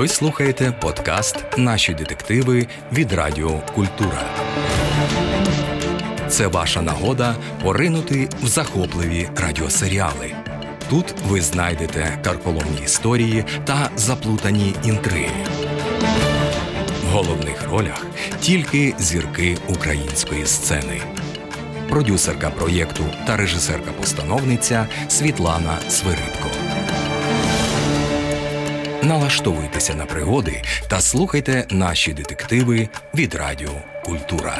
Ви слухаєте подкаст Наші детективи від Радіо Культура. Це ваша нагода поринути в захопливі радіосеріали. Тут ви знайдете карколомні історії та заплутані інтриги. В головних ролях тільки зірки української сцени. Продюсерка проєкту та режисерка-постановниця Світлана Свиридко. Налаштовуйтеся на пригоди та слухайте наші детективи від Радіо Культура.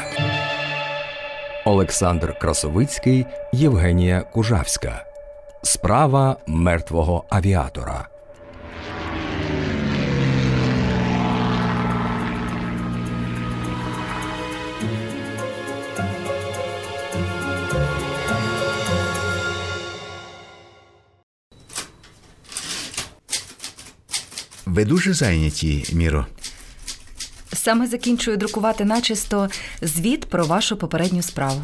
Олександр Красовицький, Євгенія Кужавська. Справа мертвого авіатора. Ви дуже зайняті, Міро. Саме закінчую друкувати начисто звіт про вашу попередню справу,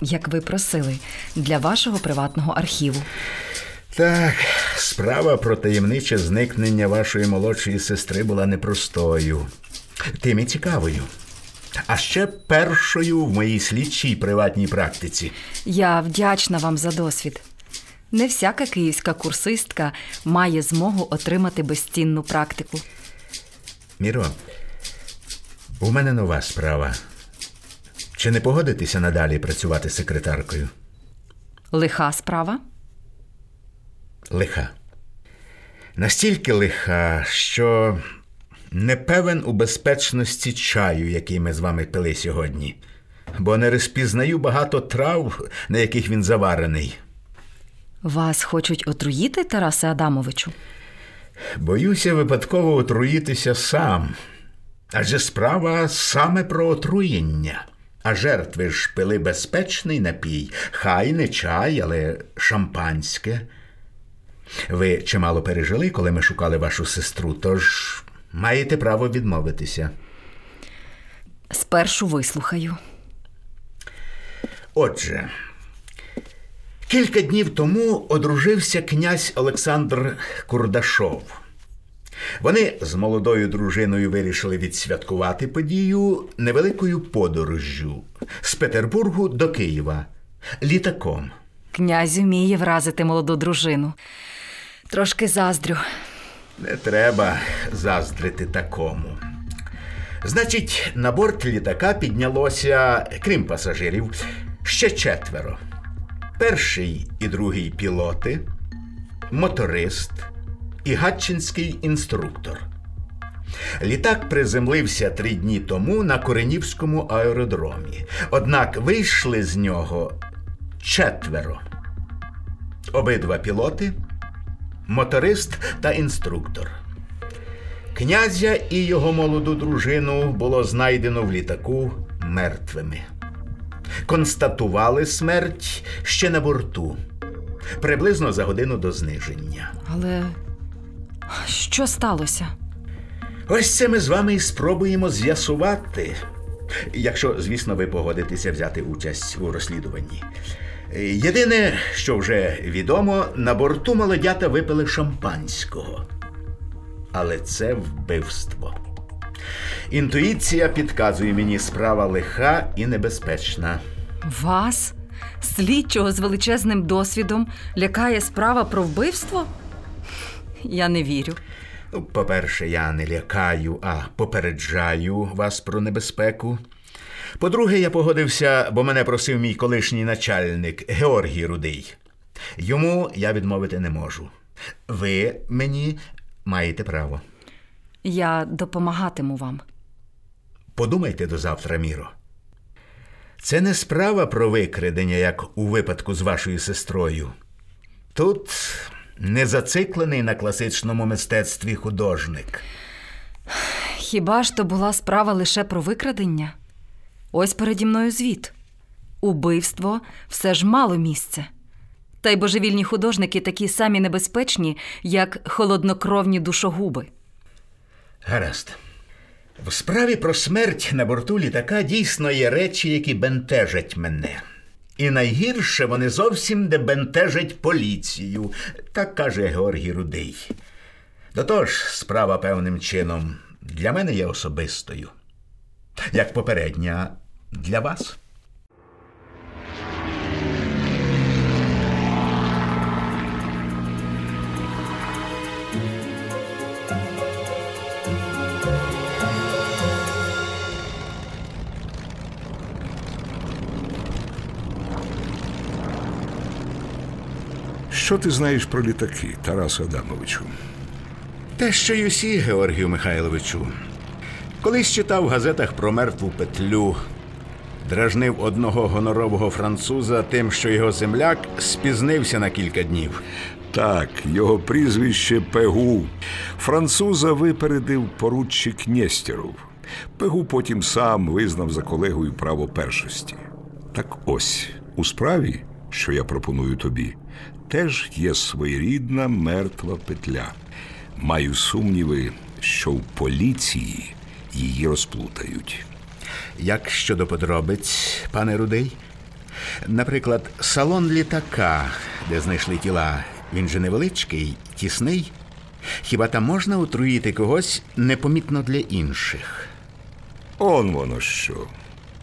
як ви просили, для вашого приватного архіву. Так, справа про таємниче зникнення вашої молодшої сестри була непростою, тим і цікавою. А ще першою в моїй слідчій приватній практиці. Я вдячна вам за досвід. Не всяка київська курсистка має змогу отримати безцінну практику. Міро, у мене нова справа. Чи не погодитися надалі працювати секретаркою? Лиха справа? Лиха. Настільки лиха, що не певен у безпечності чаю, який ми з вами пили сьогодні, бо не розпізнаю багато трав, на яких він заварений. Вас хочуть отруїти, Тарасе Адамовичу? Боюся випадково отруїтися сам. Адже справа саме про отруєння. А жертви ж пили безпечний напій, хай не чай, але шампанське. Ви чимало пережили, коли ми шукали вашу сестру, тож маєте право відмовитися. Спершу вислухаю. Отже, кілька днів тому одружився князь Олександр Курдашов. Вони з молодою дружиною вирішили відсвяткувати подію невеликою подорожжю з Петербургу до Києва літаком. Князь вміє вразити молоду дружину. Трошки заздрю. Не треба заздрити такому. Значить, на борт літака піднялося, крім пасажирів, ще четверо: перший і другий пілоти, моторист і гатчинський інструктор. Літак приземлився три дні тому на Коренівському аеродромі. Однак вийшли з нього четверо: обидва пілоти, моторист та інструктор. Князя і його молоду дружину було знайдено в літаку мертвими. Констатували смерть ще на борту, приблизно за годину до зниження. Але що сталося? Ось це ми з вами і спробуємо з'ясувати, якщо, звісно, ви погодитеся взяти участь у розслідуванні. Єдине, що вже відомо, на борту молодята випили шампанського. Але це вбивство. Інтуїція підказує мені справа лиха і небезпечна. Вас, слідчого з величезним досвідом, лякає справа про вбивство? Я не вірю. Ну, По-перше, я не лякаю, а попереджаю вас про небезпеку. По-друге, я погодився, бо мене просив мій колишній начальник Георгій Рудий. Йому я відмовити не можу. Ви мені маєте право. Я допомагатиму вам. Подумайте до завтра, Міро. Це не справа про викрадення, як у випадку з вашою сестрою. Тут не зациклений на класичному мистецтві художник. Хіба ж то була справа лише про викрадення? Ось переді мною звіт. Убивство все ж мало місця. Та й божевільні художники такі самі небезпечні, як холоднокровні душогуби. Гаразд. В справі про смерть на борту літака дійсно є речі, які бентежать мене. І найгірше вони зовсім не бентежать поліцію, так каже Георгій Рудий. До того ж, справа певним чином для мене є особистою, як попередня для вас. Що ти знаєш про літаки, Тарас Адамовичу? Те, що й усі, Георгію Михайловичу. Колись читав в газетах про мертву петлю, дражнив одного гонорового француза тим, що його земляк спізнився на кілька днів. Так, його прізвище Пегу. Француза випередив поручик Нєстєров. Пегу потім сам визнав за колегою право першості. Так ось, у справі, що я пропоную тобі, теж є своєрідна мертва петля. Маю сумніви, що в поліції її розплутають. Як щодо подробиць, пане Рудий? Наприклад, салон літака, де знайшли тіла, він же невеличкий, тісний. Хіба там можна отруїти когось непомітно для інших? Он воно що.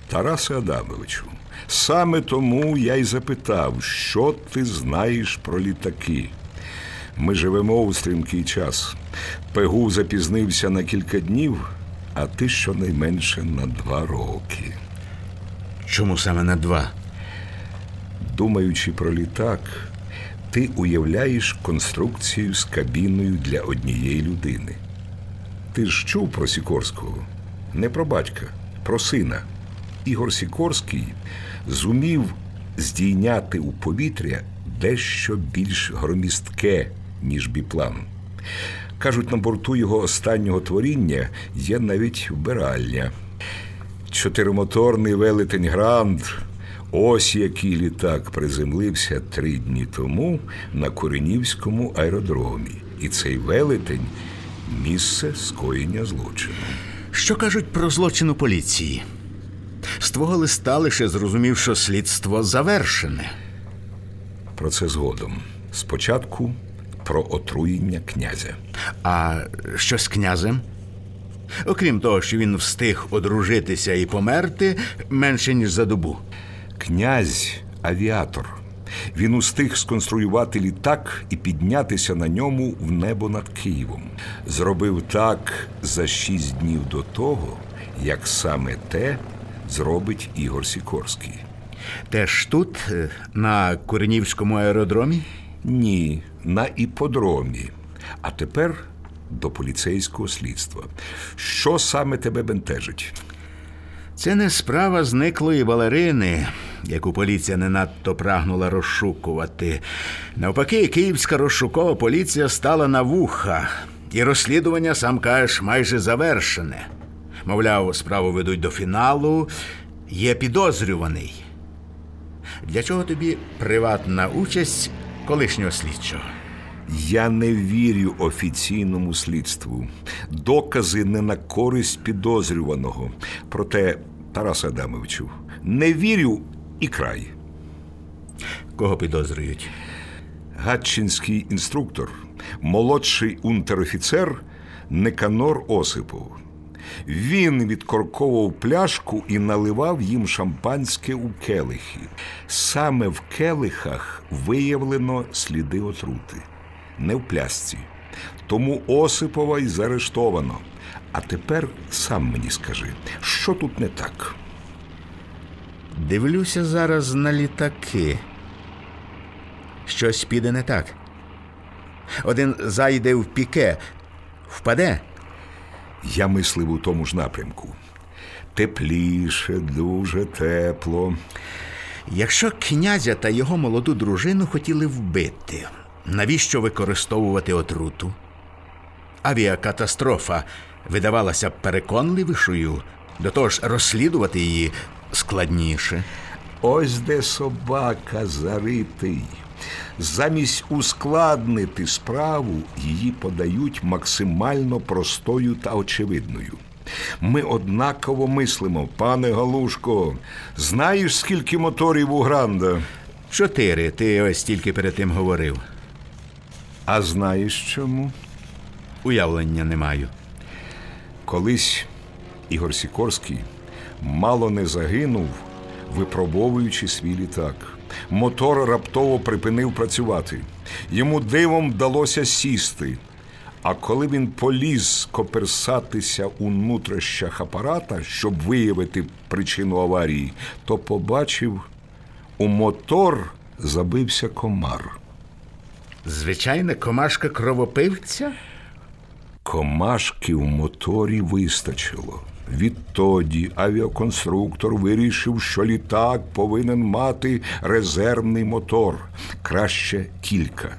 Тарасе Адамовичу, саме тому я й запитав, що ти знаєш про літаки. Ми живемо у стрімкий час. Пегу запізнився на кілька днів, а ти щонайменше на два роки. Чому саме на два? Думаючи про літак, ти уявляєш конструкцію з кабіною для однієї людини. Ти ж чув про Сікорського? Не про батька, про сина. Ігор Сікорський зумів здійняти у повітря дещо більш громістке, ніж біплан. Кажуть, на борту його останнього творіння є навіть вбиральня. Чотиримоторний велетень Гранд. Ось який літак приземлився три дні тому на Коренівському аеродромі. І цей велетень місце скоєння злочину. Що кажуть про злочин у поліції? З твого листа лише зрозумів, що слідство завершене. Про це згодом. Спочатку про отруєння князя. А що з князем? Окрім того, що він встиг одружитися і померти менше, ніж за добу. Князь авіатор. Він устиг сконструювати літак і піднятися на ньому в небо над Києвом. Зробив так за шість днів до того, як саме те зробить Ігор Сікорський. Теж тут, е, на Куренівському аеродромі? Ні, на іподромі. А тепер до поліцейського слідства. Що саме тебе бентежить? Це не справа зниклої балерини, яку поліція не надто прагнула розшукувати. Навпаки, київська розшукова поліція стала на вуха, і розслідування, сам кажеш, майже завершене. Мовляв, справу ведуть до фіналу, є підозрюваний. Для чого тобі приватна участь колишнього слідчого? Я не вірю офіційному слідству. Докази не на користь підозрюваного. Проте, Тарас Адамовичу, не вірю і край. Кого підозрюють? Гатчинський інструктор, молодший унтер-офіцер Неканор Осипов. Він відкорковував пляшку і наливав їм шампанське у келихи. Саме в келихах виявлено сліди отрути, не в плясці. Тому Осипова й заарештовано. А тепер сам мені скажи, що тут не так? Дивлюся зараз на літаки. Щось піде не так. Один зайде в піке, впаде. Я мислив у тому ж напрямку. Тепліше, дуже тепло. Якщо князя та його молоду дружину хотіли вбити, навіщо використовувати отруту? Авіакатастрофа видавалася переконливішою, до того ж розслідувати її складніше. Ось де собака заритий. Замість ускладнити справу, її подають максимально простою та очевидною. Ми однаково мислимо, пане Галушко. Знаєш, скільки моторів у Гранда? Чотири, ти ось тільки перед тим говорив. А знаєш чому? Уявлення не маю. Колись Ігор Сікорський мало не загинув, випробовуючи свій літак. Мотор раптово припинив працювати. Йому дивом вдалося сісти. А коли він поліз коперсатися у нутрощах апарата, щоб виявити причину аварії, то побачив, у мотор забився комар. Звичайна комашка кровопивця? Комашки в моторі вистачило. Відтоді авіаконструктор вирішив, що літак повинен мати резервний мотор, краще кілька.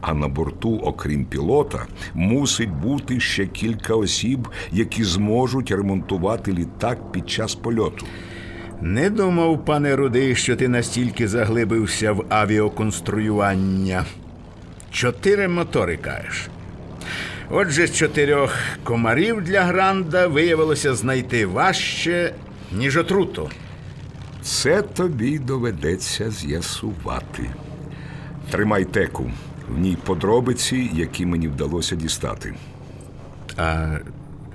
А на борту, окрім пілота, мусить бути ще кілька осіб, які зможуть ремонтувати літак під час польоту. Не думав, пане Рудий, що ти настільки заглибився в авіаконструювання. Чотири мотори кажеш. Отже, з чотирьох комарів для гранда виявилося знайти важче, ніж отруту. Це тобі доведеться з'ясувати. Тримай теку. В ній подробиці, які мені вдалося дістати. А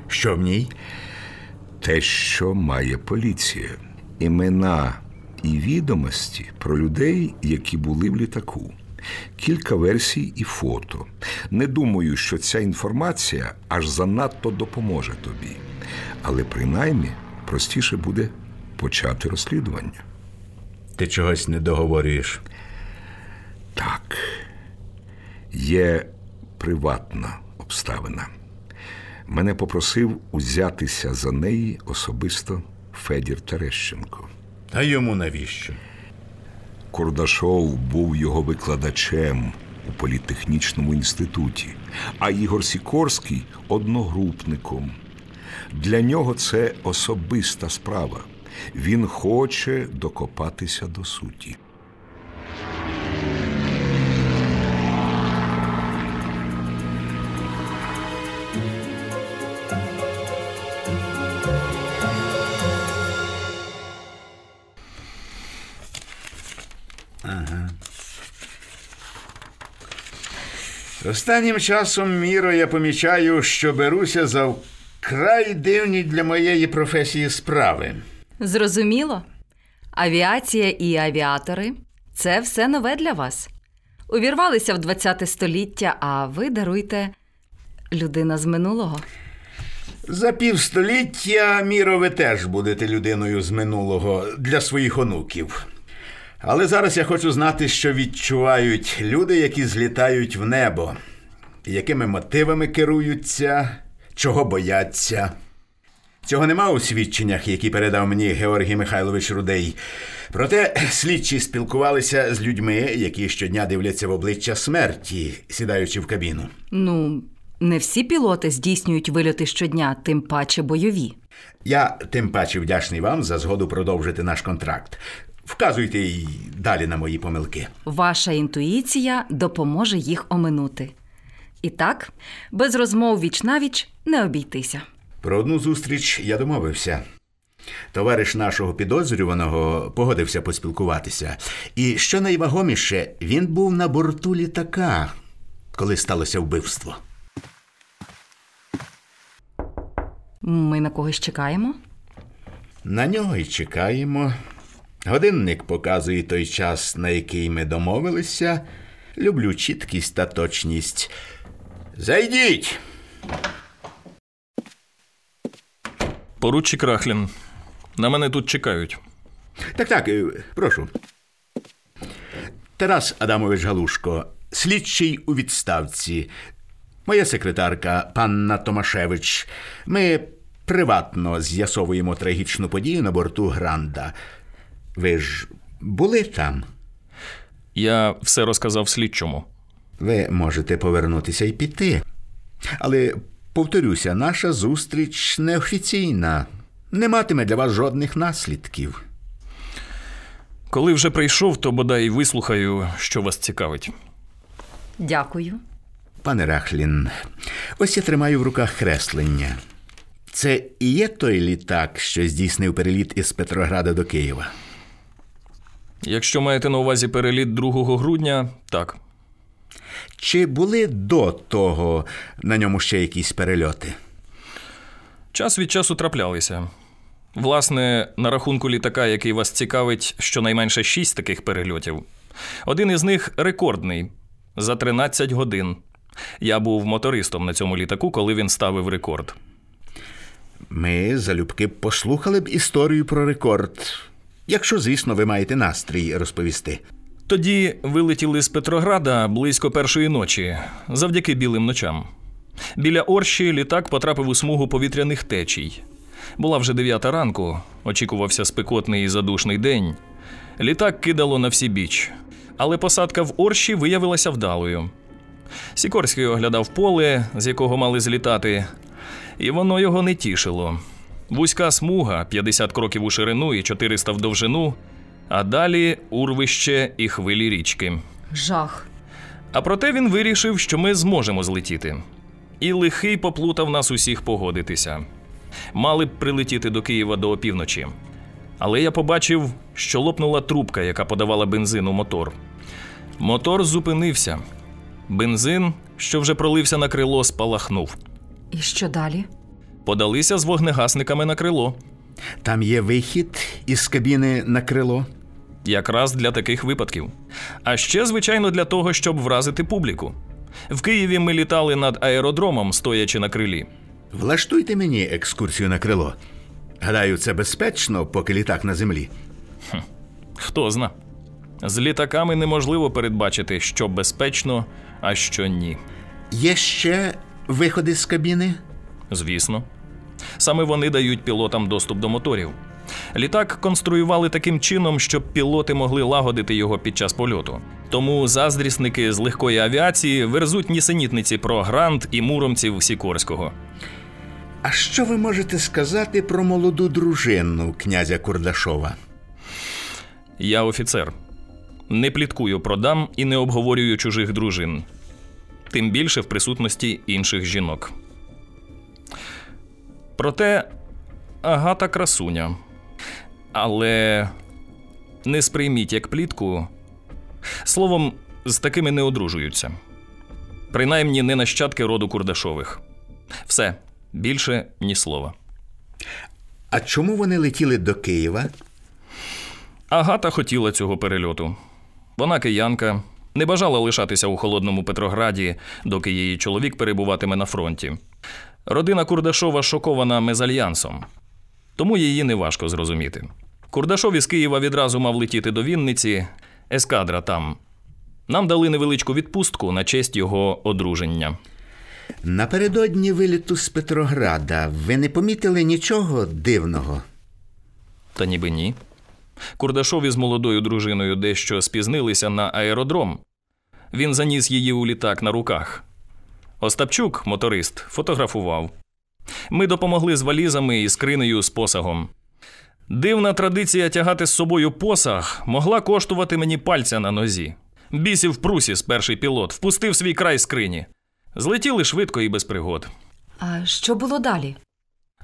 що в ній? Те, що має поліція, імена і відомості про людей, які були в літаку, кілька версій і фото. Не думаю, що ця інформація аж занадто допоможе тобі, але принаймні простіше буде почати розслідування. Ти чогось не договорюєш. Так, є приватна обставина. Мене попросив узятися за неї особисто Федір Терещенко. А йому навіщо? Кордашов був його викладачем у політехнічному інституті, а Ігор Сікорський одногрупником. Для нього це особиста справа. Він хоче докопатися до суті. Останнім часом, Міро, я помічаю, що беруся за вкрай дивні для моєї професії справи. Зрозуміло. Авіація і авіатори це все нове для вас. Увірвалися в 20 століття, а ви даруйте людина з минулого. За півстоліття, Міро, ви теж будете людиною з минулого для своїх онуків. Але зараз я хочу знати, що відчувають люди, які злітають в небо, якими мотивами керуються, чого бояться. Цього нема у свідченнях, які передав мені Георгій Михайлович Рудей. Проте слідчі спілкувалися з людьми, які щодня дивляться в обличчя смерті, сідаючи в кабіну. Ну, не всі пілоти здійснюють вильоти щодня, тим паче бойові. Я тим паче вдячний вам за згоду продовжити наш контракт. Вказуйте й далі на мої помилки. Ваша інтуїція допоможе їх оминути. І так, без розмов віч навіч не обійтися. Про одну зустріч я домовився. Товариш нашого підозрюваного погодився поспілкуватися. І що найвагоміше, він був на борту літака, коли сталося вбивство. Ми на когось чекаємо. На нього й чекаємо. Годинник показує той час, на який ми домовилися. Люблю чіткість та точність. Зайдіть! Поручик Рахлін. На мене тут чекають. Так, так, е, прошу. Тарас Адамович Галушко, слідчий у відставці. Моя секретарка панна Томашевич. Ми приватно з'ясовуємо трагічну подію на борту Гранда. Ви ж були там? Я все розказав слідчому. Ви можете повернутися і піти. Але повторюся, наша зустріч неофіційна. Не матиме для вас жодних наслідків. Коли вже прийшов, то бодай вислухаю, що вас цікавить. Дякую. Пане Рахлін, ось я тримаю в руках креслення. Це і є той літак, що здійснив переліт із Петрограда до Києва. Якщо маєте на увазі переліт 2 грудня, так. Чи були до того на ньому ще якісь перельоти? Час від часу траплялися. Власне, на рахунку літака, який вас цікавить, щонайменше шість таких перельотів. Один із них рекордний за 13 годин. Я був мотористом на цьому літаку, коли він ставив рекорд. Ми залюбки послухали б історію про рекорд, якщо, звісно, ви маєте настрій розповісти. Тоді вилетіли з Петрограда близько першої ночі, завдяки білим ночам. Біля Орші літак потрапив у смугу повітряних течій. Була вже дев'ята ранку, очікувався спекотний і задушний день. Літак кидало на всі біч, але посадка в Орші виявилася вдалою. Сікорський оглядав поле, з якого мали злітати, і воно його не тішило. Вузька смуга 50 кроків у ширину і 400 в довжину, а далі урвище і хвилі річки. Жах. А проте він вирішив, що ми зможемо злетіти. І лихий поплутав нас усіх погодитися. Мали б прилетіти до Києва до опівночі. Але я побачив, що лопнула трубка, яка подавала бензин у мотор. Мотор зупинився. Бензин, що вже пролився на крило, спалахнув. І що далі? Подалися з вогнегасниками на крило. Там є вихід із кабіни на крило. Якраз для таких випадків. А ще, звичайно, для того, щоб вразити публіку. В Києві ми літали над аеродромом, стоячи на крилі. Влаштуйте мені екскурсію на крило. Гадаю, це безпечно, поки літак на землі. Хто зна. З літаками неможливо передбачити, що безпечно, а що ні. Є ще виходи з кабіни? Звісно. Саме вони дають пілотам доступ до моторів. Літак конструювали таким чином, щоб пілоти могли лагодити його під час польоту. Тому заздрісники з легкої авіації верзуть нісенітниці про грант і муромців Сікорського. А що ви можете сказати про молоду дружину князя Курдашова? Я офіцер. Не пліткую про дам і не обговорюю чужих дружин. Тим більше в присутності інших жінок. Проте Агата красуня. Але не сприйміть як плітку. Словом, з такими не одружуються. Принаймні не нащадки роду Курдашових. Все, більше ні слова. А чому вони летіли до Києва? Агата хотіла цього перельоту. Вона киянка, не бажала лишатися у холодному Петрограді, доки її чоловік перебуватиме на фронті. Родина Курдашова шокована мезальянсом, тому її неважко зрозуміти. Курдашов із Києва відразу мав летіти до Вінниці, ескадра там. Нам дали невеличку відпустку на честь його одруження. Напередодні виліту з Петрограда ви не помітили нічого дивного? Та ніби ні. Курдашов із молодою дружиною дещо спізнилися на аеродром. Він заніс її у літак на руках. Остапчук, моторист, фотографував. Ми допомогли з валізами і скринею з посагом. Дивна традиція тягати з собою посаг могла коштувати мені пальця на нозі. Бісів Прусіс, перший пілот, впустив свій край скрині. Злетіли швидко і без пригод. А що було далі?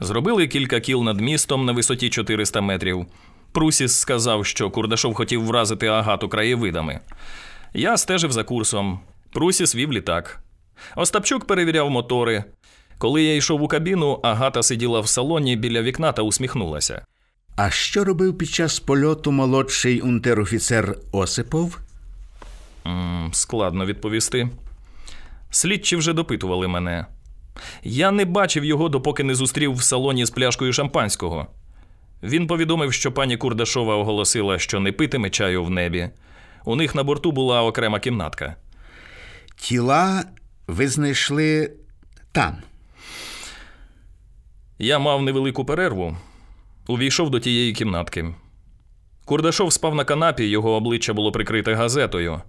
Зробили кілька кіл над містом на висоті 400 метрів. Прусіс сказав, що Курдашов хотів вразити агату краєвидами. Я стежив за курсом. Прусіс вів літак. Остапчук перевіряв мотори. Коли я йшов у кабіну, агата сиділа в салоні біля вікна та усміхнулася. А що робив під час польоту молодший унтер-офіцер Осипов? М, складно відповісти. Слідчі вже допитували мене. Я не бачив його, допоки не зустрів в салоні з пляшкою шампанського. Він повідомив, що пані Курдашова оголосила, що не питиме чаю в небі. У них на борту була окрема кімнатка. Тіла ви знайшли там. Я мав невелику перерву, увійшов до тієї кімнатки. Курдашов спав на канапі, його обличчя було прикрите газетою.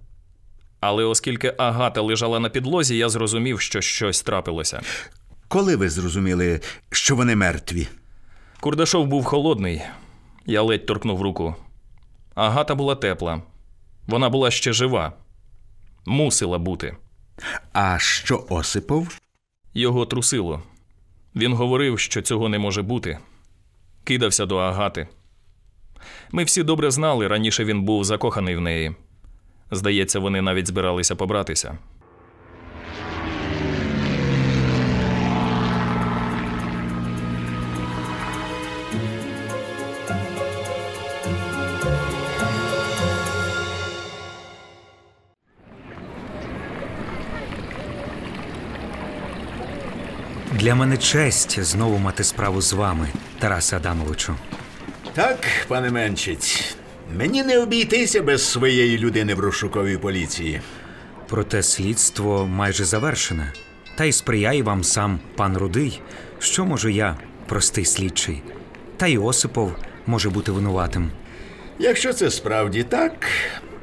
Але оскільки агата лежала на підлозі, я зрозумів, що щось трапилося. Коли ви зрозуміли, що вони мертві? Курдашов був холодний. Я ледь торкнув руку. Агата була тепла. Вона була ще жива. Мусила бути. А що Осипов? Його трусило. Він говорив, що цього не може бути. Кидався до агати. Ми всі добре знали, раніше він був закоханий в неї. Здається, вони навіть збиралися побратися. Для мене честь знову мати справу з вами, Тарасе Адамовичу. Так, пане Менчиць, мені не обійтися без своєї людини в розшуковій поліції. Проте слідство майже завершене. Та й сприяє вам сам пан Рудий. Що можу я, простий слідчий? Та й Осипов може бути винуватим. Якщо це справді так,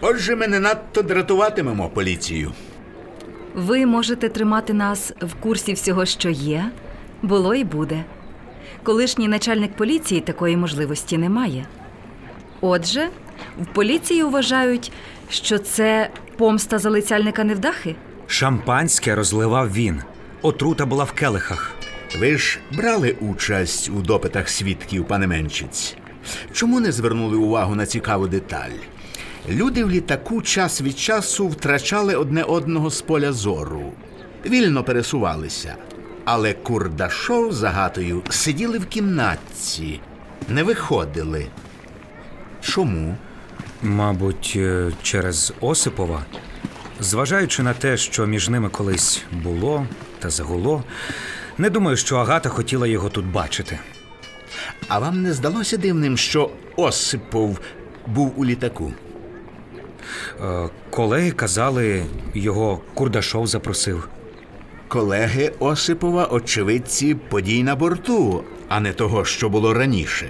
отже, ми не надто дратуватимемо поліцію. Ви можете тримати нас в курсі всього, що є, було і буде. Колишній начальник поліції такої можливості не має. Отже, в поліції вважають, що це помста залицяльника невдахи. Шампанське розливав він. Отрута була в келихах. Ви ж брали участь у допитах свідків, пане Менчиць. Чому не звернули увагу на цікаву деталь? Люди в літаку час від часу втрачали одне одного з поля зору, вільно пересувалися. Але Курдашов з Агатою сиділи в кімнатці, не виходили. Чому? Мабуть, е, через Осипова. Зважаючи на те, що між ними колись було та загуло, не думаю, що Агата хотіла його тут бачити. А вам не здалося дивним, що Осипов був у літаку? Е, Колеги казали, його Курдашов запросив. Колеги Осипова очевидці подій на борту, а не того, що було раніше.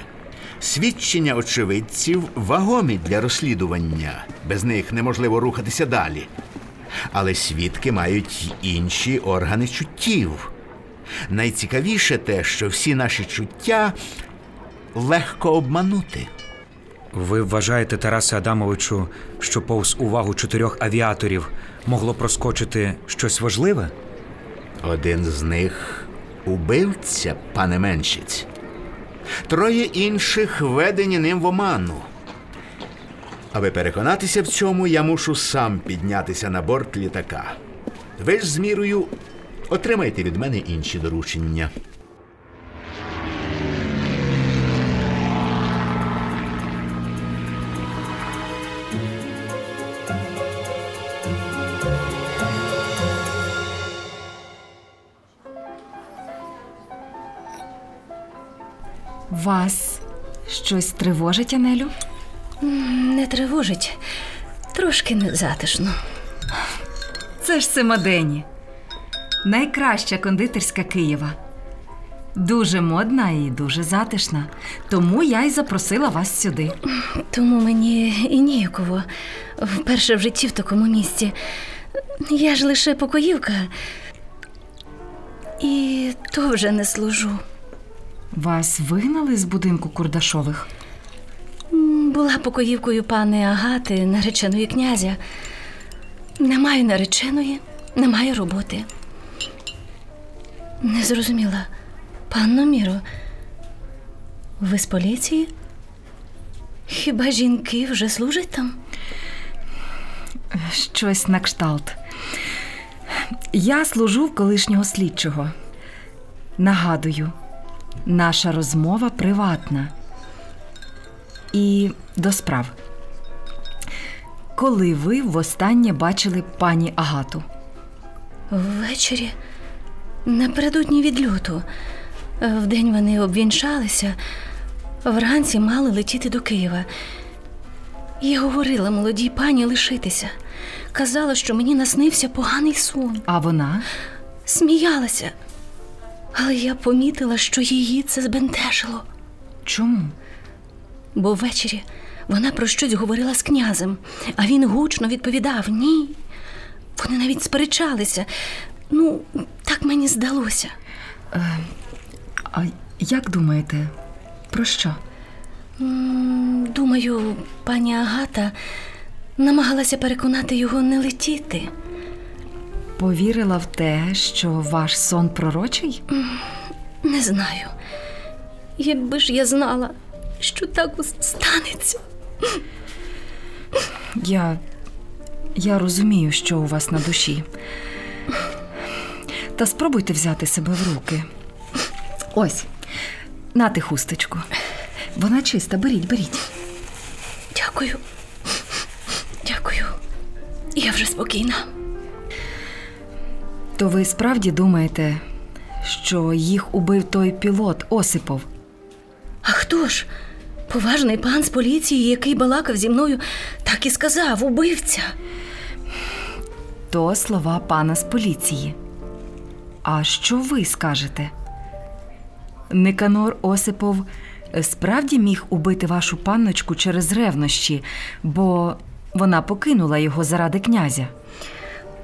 Свідчення очевидців вагомі для розслідування. Без них неможливо рухатися далі. Але свідки мають інші органи чуттів. Найцікавіше те, що всі наші чуття легко обманути. Ви вважаєте, Тарасе Адамовичу, що повз увагу чотирьох авіаторів могло проскочити щось важливе? Один з них убивця, пане Меншіць. Троє інших введені ним в оману. Аби переконатися в цьому, я мушу сам піднятися на борт літака. Ви ж з мірою отримайте від мене інші доручення. Вас щось тривожить, Анелю? Не тривожить, трошки незатишно. Це ж Симадені. Найкраща кондитерська Києва. Дуже модна і дуже затишна. Тому я й запросила вас сюди. Тому мені і ніяково. Вперше в житті в такому місці. Я ж лише покоївка. І то вже не служу. Вас вигнали з будинку Курдашових? Була покоївкою пани Агати, нареченої князя. Немає нареченої, немає роботи. Не зрозуміла. Панно Міро, ви з поліції? Хіба жінки вже служать там? Щось на кшталт. Я служу в колишнього слідчого. Нагадую, наша розмова приватна. І до справ. Коли ви востаннє бачили пані Агату? Ввечері напередодні відльоту. Вдень вони обвінчалися, вранці мали летіти до Києва. Я говорила молодій пані лишитися. Казала, що мені наснився поганий сон. А вона? Сміялася. Але я помітила, що її це збентежило. Чому? Бо ввечері вона про щось говорила з князем, а він гучно відповідав ні. Вони навіть сперечалися. Ну, так мені здалося. А як думаєте, про що? Думаю, пані Агата намагалася переконати його не летіти. Повірила в те, що ваш сон пророчий? Не знаю. Якби ж я знала, що так станеться. Я. Я розумію, що у вас на душі. Та спробуйте взяти себе в руки. Ось, нати хусточку. Вона чиста, беріть, беріть. Дякую. Дякую. Я вже спокійна. То ви справді думаєте, що їх убив той пілот Осипов? А хто ж? Поважний пан з поліції, який балакав зі мною, так і сказав убивця. То слова пана з поліції. А що ви скажете? Никанор Осипов справді міг убити вашу панночку через ревнощі, бо вона покинула його заради князя.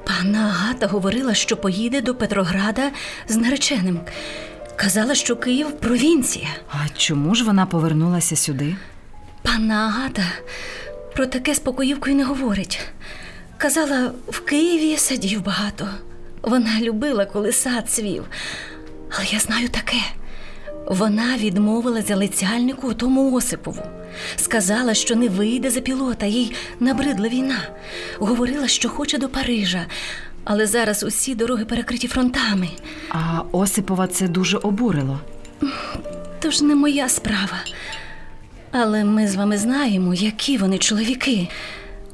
Панна Агата говорила, що поїде до Петрограда з нареченим. Казала, що Київ провінція. А чому ж вона повернулася сюди? Панна Агата про таке спокоївкою не говорить. Казала, в Києві садів багато. Вона любила, коли сад цвів. Але я знаю таке. Вона відмовила залицяльнику тому Осипову. Сказала, що не вийде за пілота, їй набридла війна. Говорила, що хоче до Парижа, але зараз усі дороги перекриті фронтами. А Осипова це дуже обурило. Тож не моя справа. Але ми з вами знаємо, які вони чоловіки,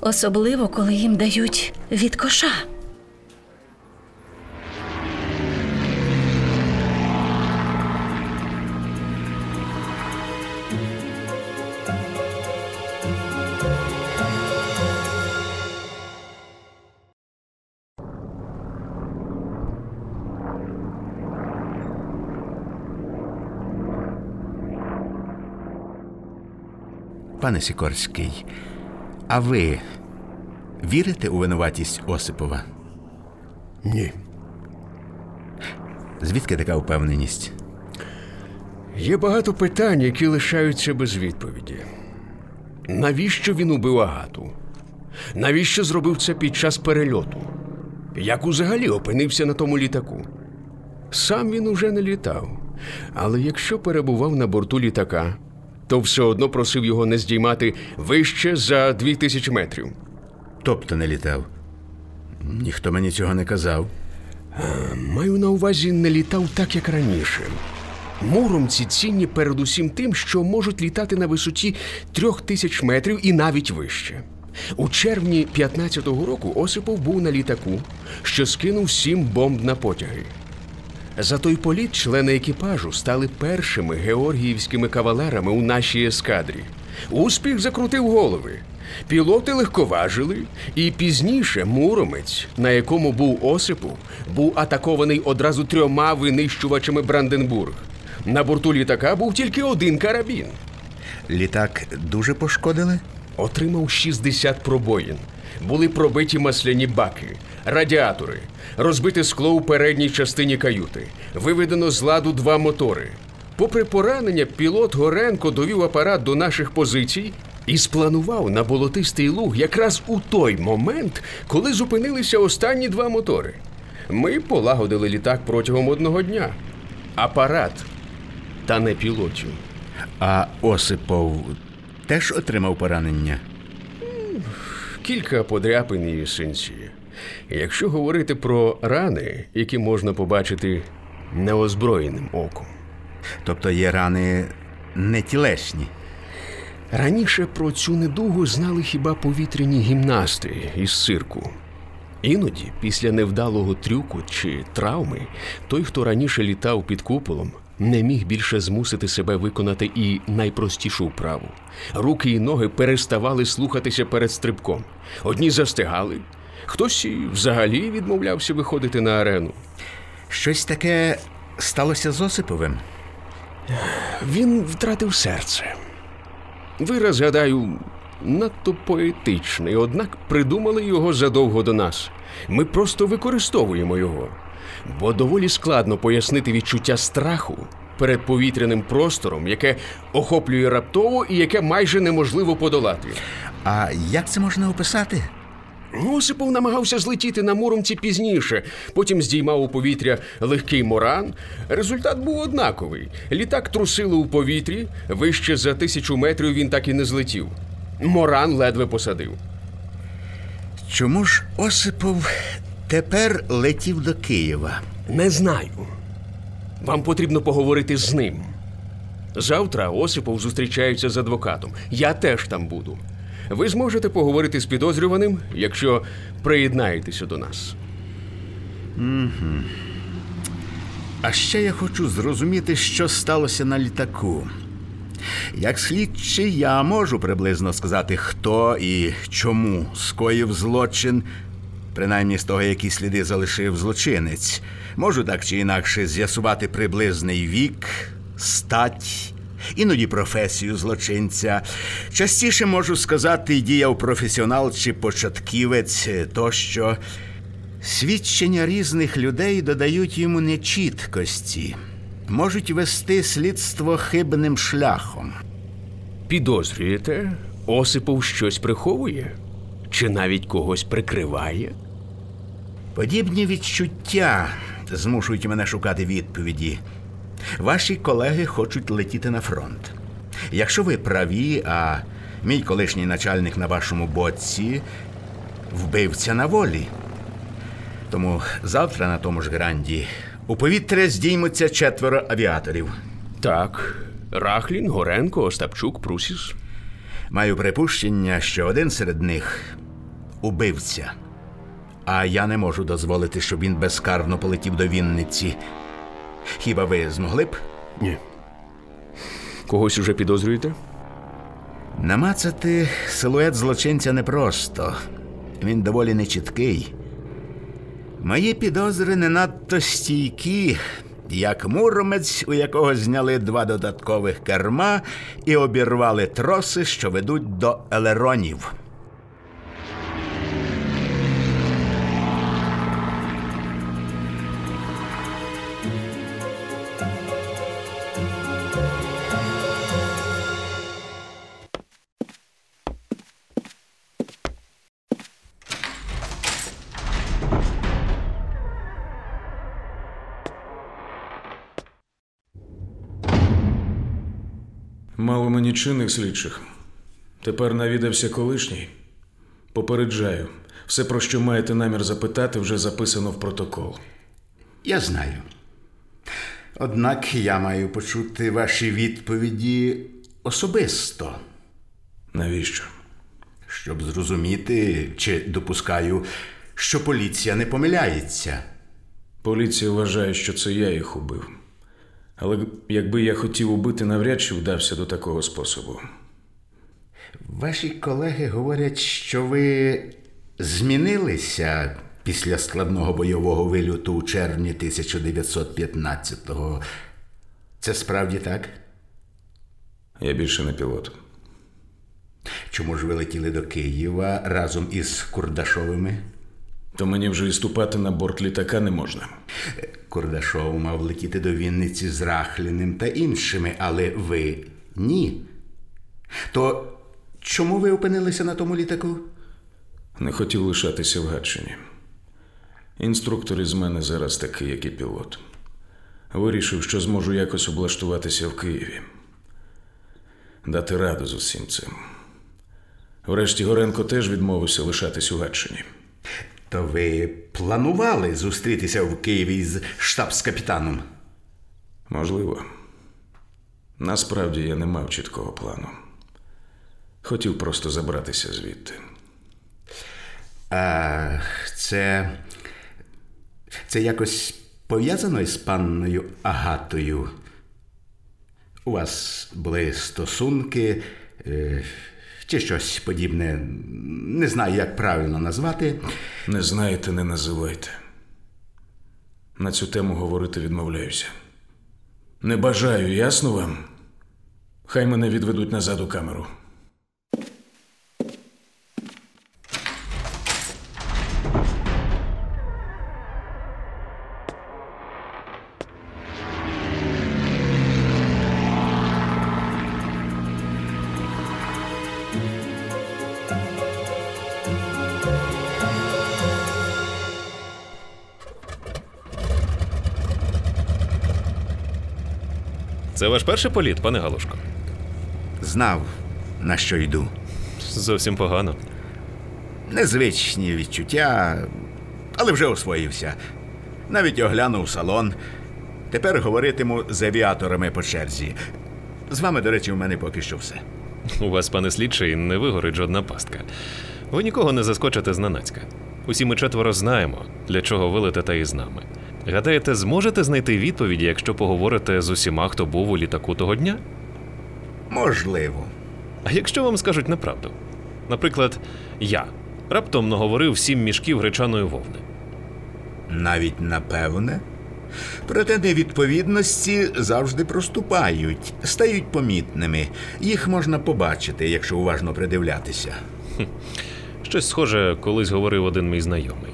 особливо коли їм дають від коша. Пане Сікорський, а ви вірите у винуватість Осипова? Ні. Звідки така впевненість? Є багато питань, які лишаються без відповіді. Навіщо він убив Агату? Навіщо зробив це під час перельоту? Як взагалі опинився на тому літаку? Сам він уже не літав. Але якщо перебував на борту літака, то все одно просив його не здіймати вище за дві тисячі метрів. Тобто не літав. Ніхто мені цього не казав. Маю на увазі не літав так, як раніше. Муромці цінні передусім тим, що можуть літати на висоті трьох тисяч метрів і навіть вище. У червні 15-го року Осипов був на літаку, що скинув сім бомб на потяги. За той політ члени екіпажу стали першими георгіївськими кавалерами у нашій ескадрі. Успіх закрутив голови. Пілоти легковажили, і пізніше Муромець, на якому був Осипов, був атакований одразу трьома винищувачами Бранденбург. На борту літака був тільки один карабін. Літак дуже пошкодили? Отримав 60 пробоїн. Були пробиті масляні баки, радіатори, розбите скло у передній частині каюти, виведено з ладу два мотори. Попри поранення, пілот Горенко довів апарат до наших позицій і спланував на болотистий луг якраз у той момент, коли зупинилися останні два мотори. Ми полагодили літак протягом одного дня. Апарат та не пілотів. А Осипов теж отримав поранення. Кілька подряпин і синці. Якщо говорити про рани, які можна побачити неозброєним оком. Тобто є рани не тілесні. Раніше про цю недугу знали хіба повітряні гімнасти із цирку. Іноді, після невдалого трюку чи травми, той, хто раніше літав під куполом, не міг більше змусити себе виконати і найпростішу вправу. Руки і ноги переставали слухатися перед стрибком. Одні застигали, хтось і взагалі відмовлявся виходити на арену. Щось таке сталося з Осиповим. Він втратив серце. Вираз, гадаю, надто поетичний, однак придумали його задовго до нас. Ми просто використовуємо його. Бо доволі складно пояснити відчуття страху перед повітряним простором, яке охоплює раптово і яке майже неможливо подолати. А як це можна описати? Осипов намагався злетіти на муромці пізніше, потім здіймав у повітря легкий моран. Результат був однаковий. Літак трусило у повітрі, вище за тисячу метрів він так і не злетів. Моран ледве посадив. Чому ж Осипов тепер летів до Києва? Не знаю. Вам потрібно поговорити з ним. Завтра Осипов зустрічається з адвокатом. Я теж там буду. Ви зможете поговорити з підозрюваним, якщо приєднаєтеся до нас. А ще я хочу зрозуміти, що сталося на літаку. Як слідчий, я можу приблизно сказати, хто і чому скоїв злочин, принаймні з того, які сліди залишив злочинець. Можу так чи інакше з'ясувати приблизний вік, стать, іноді професію злочинця. Частіше можу сказати, діяв професіонал чи початківець тощо. Свідчення різних людей додають йому нечіткості, можуть вести слідство хибним шляхом. Підозрюєте, Осипов щось приховує? Чи навіть когось прикриває? Подібні відчуття змушують мене шукати відповіді. Ваші колеги хочуть летіти на фронт. Якщо ви праві, а мій колишній начальник на вашому боці вбивця на волі. Тому завтра на тому ж гранді у повітря здіймуться четверо авіаторів. Так, Рахлін, Горенко, Остапчук, Прусіс. Маю припущення, що один серед них убивця. А я не можу дозволити, щоб він безкарно полетів до Вінниці. Хіба ви змогли б? Ні. Когось уже підозрюєте? Намацати силует злочинця непросто. Він доволі нечіткий. Мої підозри не надто стійкі, як муромець, у якого зняли два додаткових керма і обірвали троси, що ведуть до елеронів. Мало мені чинних слідчих. Тепер навідався колишній. Попереджаю, все, про що маєте намір запитати, вже записано в протокол. Я знаю. Однак я маю почути ваші відповіді особисто, Навіщо? щоб зрозуміти, чи допускаю, що поліція не помиляється. Поліція вважає, що це я їх убив. Але якби я хотів убити, навряд чи вдався до такого способу. Ваші колеги говорять, що ви змінилися після складного бойового вильоту у червні 1915-го. Це справді так? Я більше не пілот. Чому ж ви летіли до Києва разом із Курдашовими? То мені вже і ступати на борт літака не можна. Курдашов мав летіти до Вінниці з Рахліним та іншими, але ви ні. То чому ви опинилися на тому літаку? Не хотів лишатися в Гатчині. Інструктор із мене зараз такий, як і пілот. Вирішив, що зможу якось облаштуватися в Києві. Дати раду з усім цим. Врешті Горенко теж відмовився лишатись у Гатчині. То ви планували зустрітися в Києві з штабс-капітаном? Можливо. Насправді я не мав чіткого плану. Хотів просто забратися звідти. А це. Це якось пов'язано із панною Агатою. У вас були стосунки е, чи щось подібне. Не знаю, як правильно назвати. Не знаєте, не називайте. На цю тему говорити відмовляюся. Не бажаю, ясно вам? Хай мене відведуть назад у камеру. Це ваш перший політ, пане Галушко? Знав, на що йду. Зовсім погано. Незвичні відчуття, але вже освоївся. Навіть оглянув салон. Тепер говоритиму з авіаторами по черзі. З вами, до речі, у мене поки що все. У вас, пане слідчий, не вигорить жодна пастка. Ви нікого не заскочите зненацька. Усі ми четверо знаємо, для чого ви летите із нами. Гадаєте, зможете знайти відповіді, якщо поговорите з усіма, хто був у літаку того дня? Можливо. А якщо вам скажуть неправду? Наприклад, я раптом наговорив сім мішків гречаної вовни. Навіть напевне. Проте невідповідності завжди проступають, стають помітними. Їх можна побачити, якщо уважно придивлятися. Щось схоже, колись говорив один мій знайомий.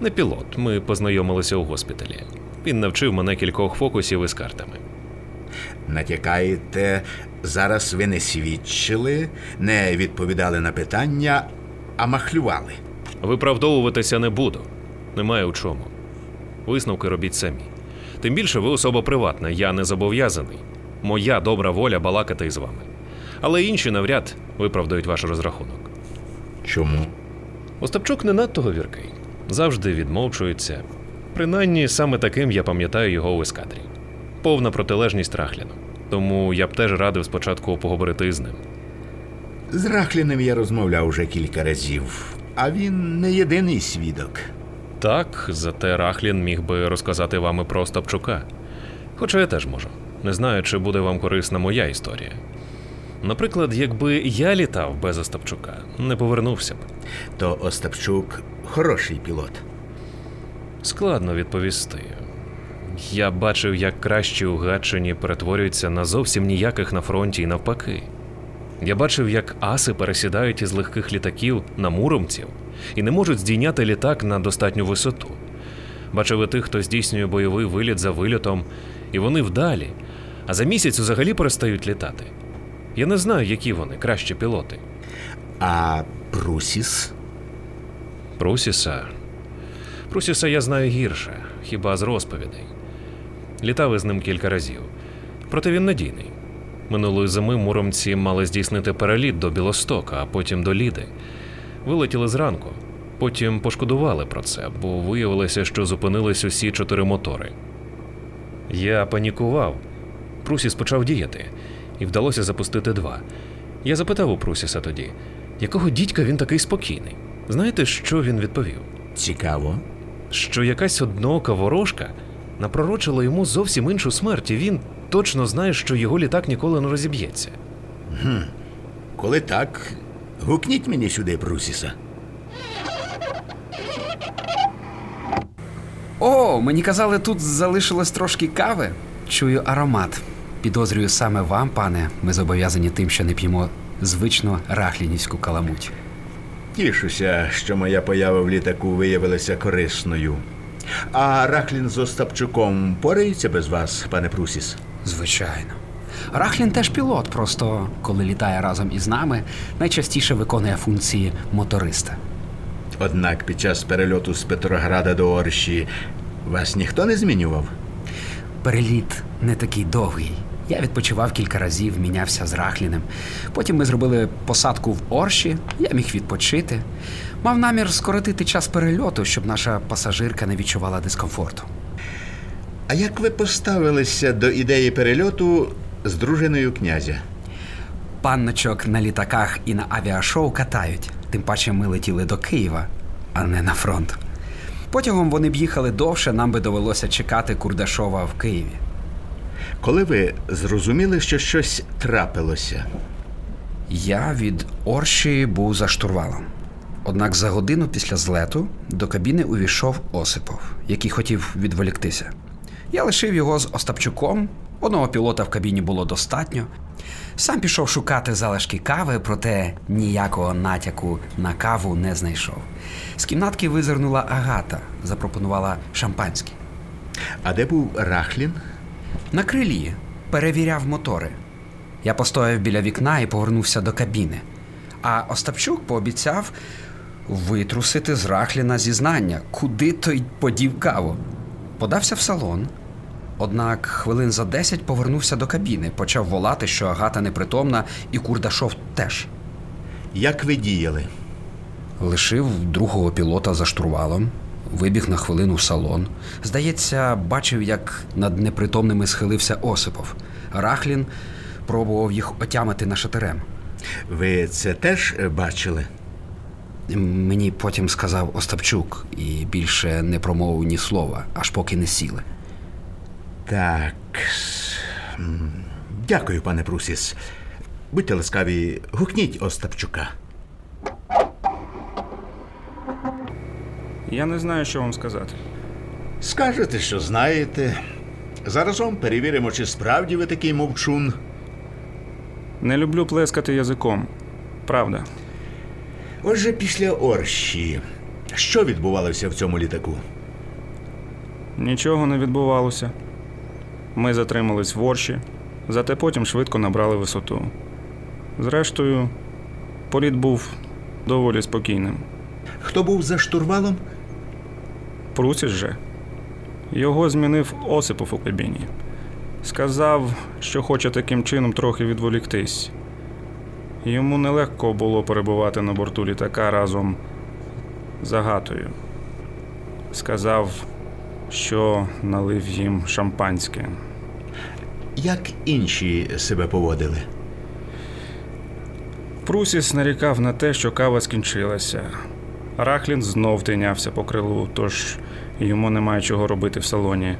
Не пілот, ми познайомилися у госпіталі. Він навчив мене кількох фокусів із картами. Натякаєте, зараз ви не свідчили, не відповідали на питання, а махлювали. Виправдовуватися не буду. Немає у чому. Висновки робіть самі. Тим більше ви особа приватна, я не зобов'язаний. Моя добра воля балакати із вами. Але інші навряд виправдають ваш розрахунок. Чому? Остапчук не надто говіркий, завжди відмовчується. Принаймні, саме таким я пам'ятаю його у ескадрі. Повна протилежність Рахліну. Тому я б теж радив спочатку поговорити із ним. З Рахліним я розмовляв уже кілька разів, а він не єдиний свідок. Так, зате Рахлін міг би розказати вам і про Остапчука. Хоча я теж можу. Не знаю, чи буде вам корисна моя історія. Наприклад, якби я літав без Остапчука, не повернувся б. То Остапчук хороший пілот. Складно відповісти. Я бачив, як кращі у Гатчині перетворюються на зовсім ніяких на фронті і навпаки. Я бачив, як аси пересідають із легких літаків на муромців і не можуть здійняти літак на достатню висоту. Бачив і тих, хто здійснює бойовий виліт за вильотом, і вони вдалі, а за місяць взагалі перестають літати. Я не знаю, які вони кращі пілоти. А Прусіс? Прусіса. Прусіса я знаю гірше, хіба з розповідей. Літав із ним кілька разів. Проте він надійний. Минулої зими муромці мали здійснити переліт до Білостока, а потім до Ліди. Вилетіли зранку. Потім пошкодували про це, бо виявилося, що зупинились усі чотири мотори. Я панікував. Прусіс почав діяти, і вдалося запустити два. Я запитав у Прусіса тоді, якого дідька він такий спокійний. Знаєте, що він відповів? Цікаво. Що якась одноока ворожка напророчила йому зовсім іншу смерть, і він точно знає, що його літак ніколи не розіб'ється. Коли так, гукніть мені сюди Прусіса. О, мені казали, тут залишилось трошки кави. Чую аромат. Підозрюю саме вам, пане. Ми зобов'язані тим, що не п'ємо звичну рахлінівську каламуть. Тішуся, що моя поява в літаку виявилася корисною. А Рахлін з Остапчуком порається без вас, пане Прусіс? Звичайно. Рахлін теж пілот, просто коли літає разом із нами, найчастіше виконує функції моториста. Однак під час перельоту з Петрограда до Орші вас ніхто не змінював? Переліт не такий довгий. Я відпочивав кілька разів, мінявся з Рахліним. Потім ми зробили посадку в Орші, я міг відпочити. Мав намір скоротити час перельоту, щоб наша пасажирка не відчувала дискомфорту. А як ви поставилися до ідеї перельоту з дружиною князя? Панночок на літаках і на авіашоу катають. Тим паче ми летіли до Києва, а не на фронт. Потягом вони б їхали довше, нам би довелося чекати Курдашова в Києві. Коли ви зрозуміли, що щось трапилося? Я від Орші був за штурвалом. Однак за годину після злету до кабіни увійшов Осипов, який хотів відволіктися. Я лишив його з Остапчуком. Одного пілота в кабіні було достатньо. Сам пішов шукати залишки кави, проте ніякого натяку на каву не знайшов. З кімнатки визирнула Агата, запропонувала шампанське. А де був Рахлін? На крилі перевіряв мотори. Я постояв біля вікна і повернувся до кабіни. А Остапчук пообіцяв витрусити з Рахліна зізнання, куди той подів каву. Подався в салон. Однак хвилин за десять повернувся до кабіни, почав волати, що Агата непритомна, і Курдашов теж. Як ви діяли? Лишив другого пілота за штурвалом, вибіг на хвилину в салон. Здається, бачив, як над непритомними схилився Осипов. Рахлін пробував їх отямити на шатерем. Ви це теж е, бачили? Мені потім сказав Остапчук і більше не промовив ні слова, аж поки не сіли. Так. Дякую, пане Прусіс. Будьте ласкаві, гукніть Остапчука. Я не знаю, що вам сказати. Скажете, що знаєте. Заразом перевіримо, чи справді ви такий мовчун. Не люблю плескати язиком. Правда. Отже, після Орші. Що відбувалося в цьому літаку? Нічого не відбувалося. Ми затримались в Орші, зате потім швидко набрали висоту. Зрештою, політ був доволі спокійним. Хто був за штурвалом? Прусіс же. Його змінив Осипов у кабіні. Сказав, що хоче таким чином трохи відволіктись. Йому нелегко було перебувати на борту літака разом з Агатою. Сказав, що налив їм шампанське. Як інші себе поводили? Прусіс нарікав на те, що кава скінчилася. Рахлін знов тинявся по крилу, тож йому немає чого робити в салоні.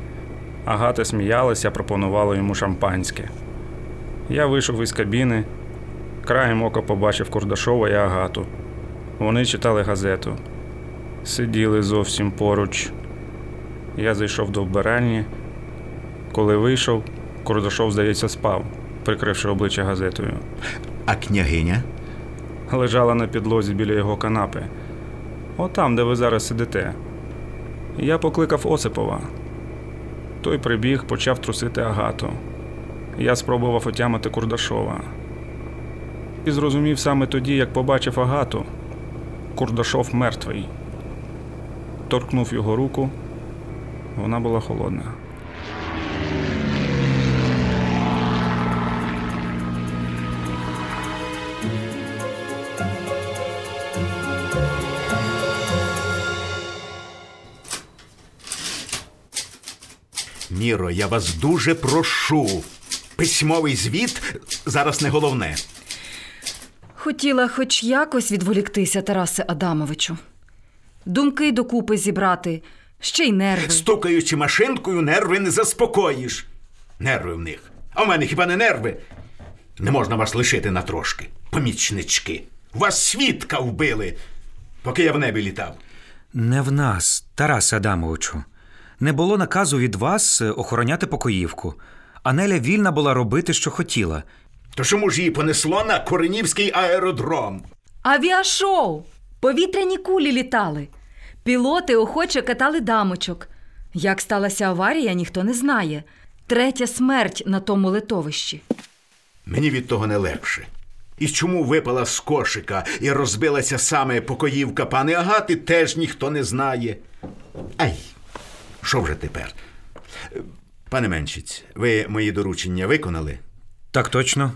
Агата сміялася, пропонувала йому шампанське. Я вийшов із кабіни, краєм ока побачив Курдашова і Агату. Вони читали газету, сиділи зовсім поруч. Я зайшов до вбиральні. Коли вийшов, Курдашов, здається, спав, прикривши обличчя газетою. А княгиня? лежала на підлозі біля його канапи. Отам, де ви зараз сидите. Я покликав Осипова. Той прибіг, почав трусити агату. Я спробував отямити Курдашова. І зрозумів саме тоді, як побачив агату. Курдашов мертвий. Торкнув його руку. Вона була холодна. Міро, я вас дуже прошу. Письмовий звіт зараз не головне. Хотіла хоч якось відволіктися, Тарасе Адамовичу. Думки докупи зібрати, ще й нерви. Стукаючи машинкою, нерви не заспокоїш. Нерви в них. А в мене хіба не нерви? Не можна вас лишити на трошки. Помічнички. Вас свідка вбили, поки я в небі літав. Не в нас, Тарасе Адамовичу. Не було наказу від вас е, охороняти покоївку. А Неля вільна була робити, що хотіла. То чому ж її понесло на Коренівський аеродром? Авіашоу! Повітряні кулі літали. Пілоти охоче катали дамочок. Як сталася аварія, ніхто не знає. Третя смерть на тому литовищі. Мені від того не легше. І чому випала з кошика і розбилася саме покоївка пани Агати, теж ніхто не знає. Ай, що вже тепер? Пане Меншіць, ви мої доручення виконали? Так точно.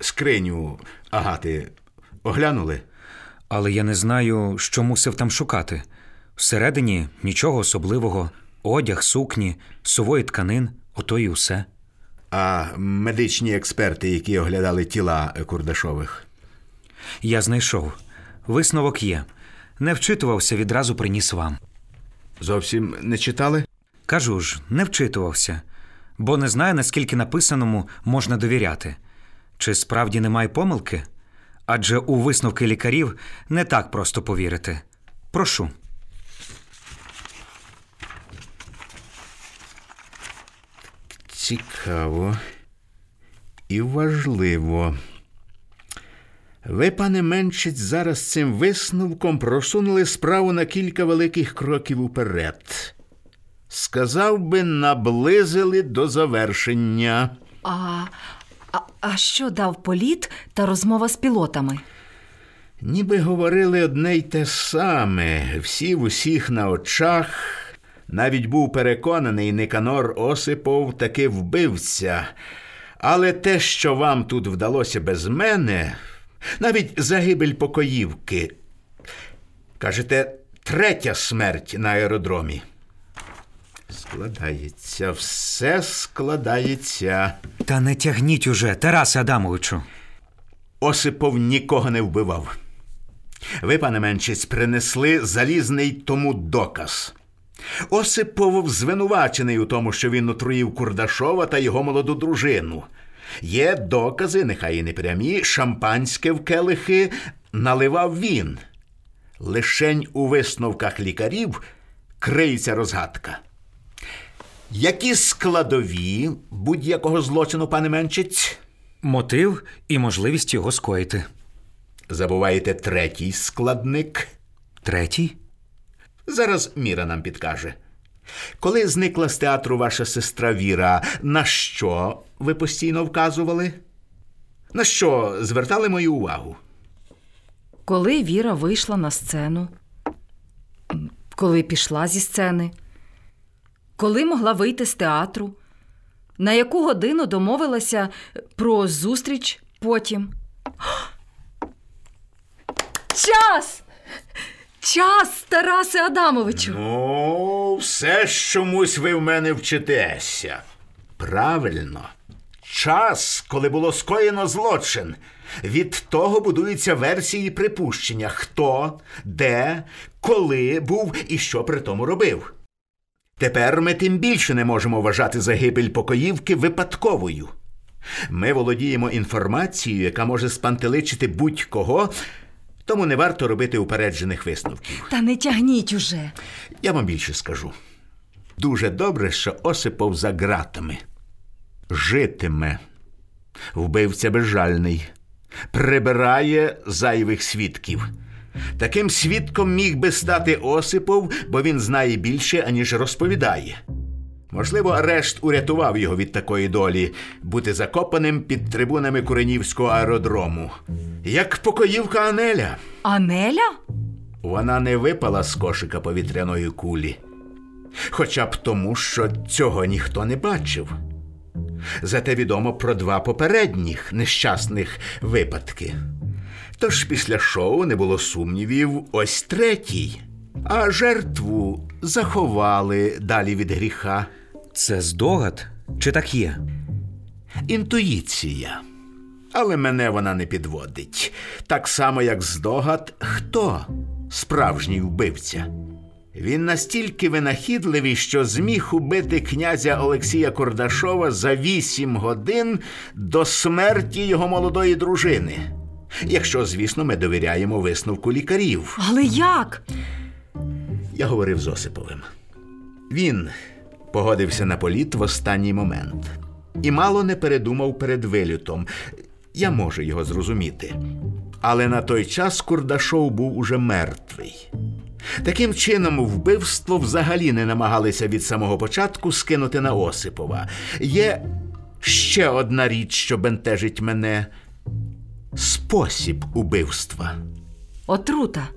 Скриню Агати оглянули? Але я не знаю, що мусив там шукати. Всередині нічого особливого. Одяг, сукні, сувої тканин, ото і усе. А медичні експерти, які оглядали тіла Курдашових? Я знайшов. Висновок є. Не вчитувався, відразу приніс вам. Зовсім не читали? Кажу ж, не вчитувався, бо не знаю, наскільки написаному можна довіряти. Чи справді немає помилки? Адже у висновки лікарів не так просто повірити. Прошу. Цікаво і важливо. Ви, пане Меншиць, зараз цим висновком просунули справу на кілька великих кроків уперед. Сказав би, наблизили до завершення. А, а, а що дав політ та розмова з пілотами? Ніби говорили одне й те саме, всі в усіх на очах. Навіть був переконаний Никанор Осипов таки вбивця. Але те, що вам тут вдалося без мене, навіть загибель покоївки. Кажете, третя смерть на аеродромі. Складається, все складається. Та не тягніть уже, Тарасе Адамовичу. Осипов нікого не вбивав. Ви, пане Менчиць, принесли залізний тому доказ. Осипов звинувачений у тому, що він отруїв Курдашова та його молоду дружину. Є докази, нехай і не прямі, шампанське в келихи наливав він. Лишень у висновках лікарів криється розгадка. Які складові будь-якого злочину, пане Менчиць? Мотив і можливість його скоїти. Забуваєте третій складник. Третій? Зараз Міра нам підкаже. Коли зникла з театру ваша сестра Віра, на що ви постійно вказували? На що звертали мою увагу? Коли Віра вийшла на сцену, коли пішла зі сцени, коли могла вийти з театру, на яку годину домовилася про зустріч потім. Час! Час, Тарасе Адамовичу! Ну, все ж чомусь ви в мене вчитеся. Правильно. Час, коли було скоєно злочин. Від того будуються версії припущення, хто, де, коли був і що при тому робив. Тепер ми тим більше не можемо вважати загибель покоївки випадковою. Ми володіємо інформацією, яка може спантеличити будь-кого, тому не варто робити упереджених висновків. Та не тягніть уже. Я вам більше скажу. Дуже добре, що Осипов за ґратами. Житиме. Вбивця безжальний. Прибирає зайвих свідків. Таким свідком міг би стати Осипов, бо він знає більше, аніж розповідає. Можливо, арешт урятував його від такої долі бути закопаним під трибунами Куренівського аеродрому. Як покоївка Анеля. Анеля? Вона не випала з кошика повітряної кулі. Хоча б тому, що цього ніхто не бачив. Зате відомо про два попередніх нещасних випадки. Тож після шоу не було сумнівів ось третій. А жертву заховали далі від гріха. Це здогад? Чи так є? Інтуїція. Але мене вона не підводить. Так само, як здогад, хто справжній вбивця. Він настільки винахідливий, що зміг убити князя Олексія Кордашова за вісім годин до смерті його молодої дружини. Якщо, звісно, ми довіряємо висновку лікарів. Але як? Я говорив з Осиповим. Він погодився на політ в останній момент і мало не передумав перед вилітом. Я можу його зрозуміти. Але на той час Курдашов був уже мертвий. Таким чином, вбивство взагалі не намагалися від самого початку скинути на Осипова. Є ще одна річ, що бентежить мене спосіб убивства. Отрута.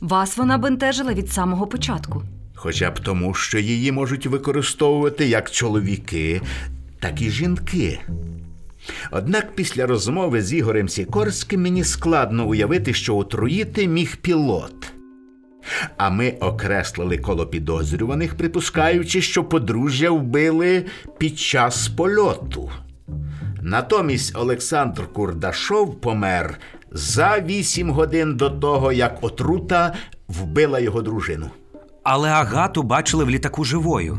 Вас вона бентежила від самого початку. Хоча б тому, що її можуть використовувати як чоловіки, так і жінки. Однак після розмови з Ігорем Сікорським мені складно уявити, що отруїти міг пілот. А ми окреслили коло підозрюваних, припускаючи, що подружжя вбили під час польоту. Натомість Олександр Курдашов помер за вісім годин до того, як отрута вбила його дружину. Але Агату бачили в літаку живою.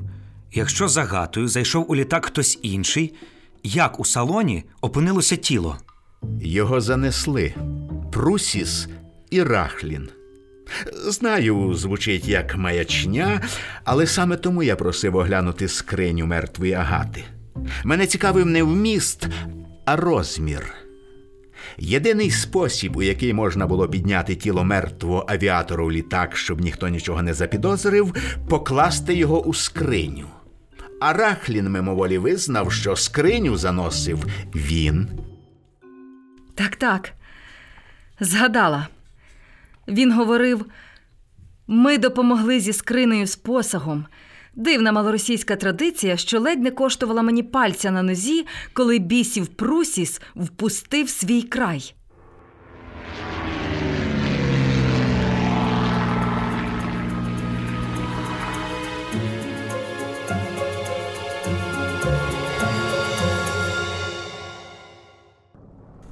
Якщо з Агатою зайшов у літак хтось інший, як у салоні опинилося тіло? Його занесли Прусіс і Рахлін. Знаю, звучить як маячня, але саме тому я просив оглянути скриню мертвої агати. Мене цікавив не вміст, а розмір. Єдиний спосіб, у який можна було підняти тіло мертвого авіатора у літак, щоб ніхто нічого не запідозрив, покласти його у скриню. А Рахлін мимоволі визнав, що скриню заносив він. Так, так. Згадала. Він говорив: ми допомогли зі скринею з посагом. Дивна малоросійська традиція, що ледь не коштувала мені пальця на нозі, коли бісів Прусіс впустив свій край.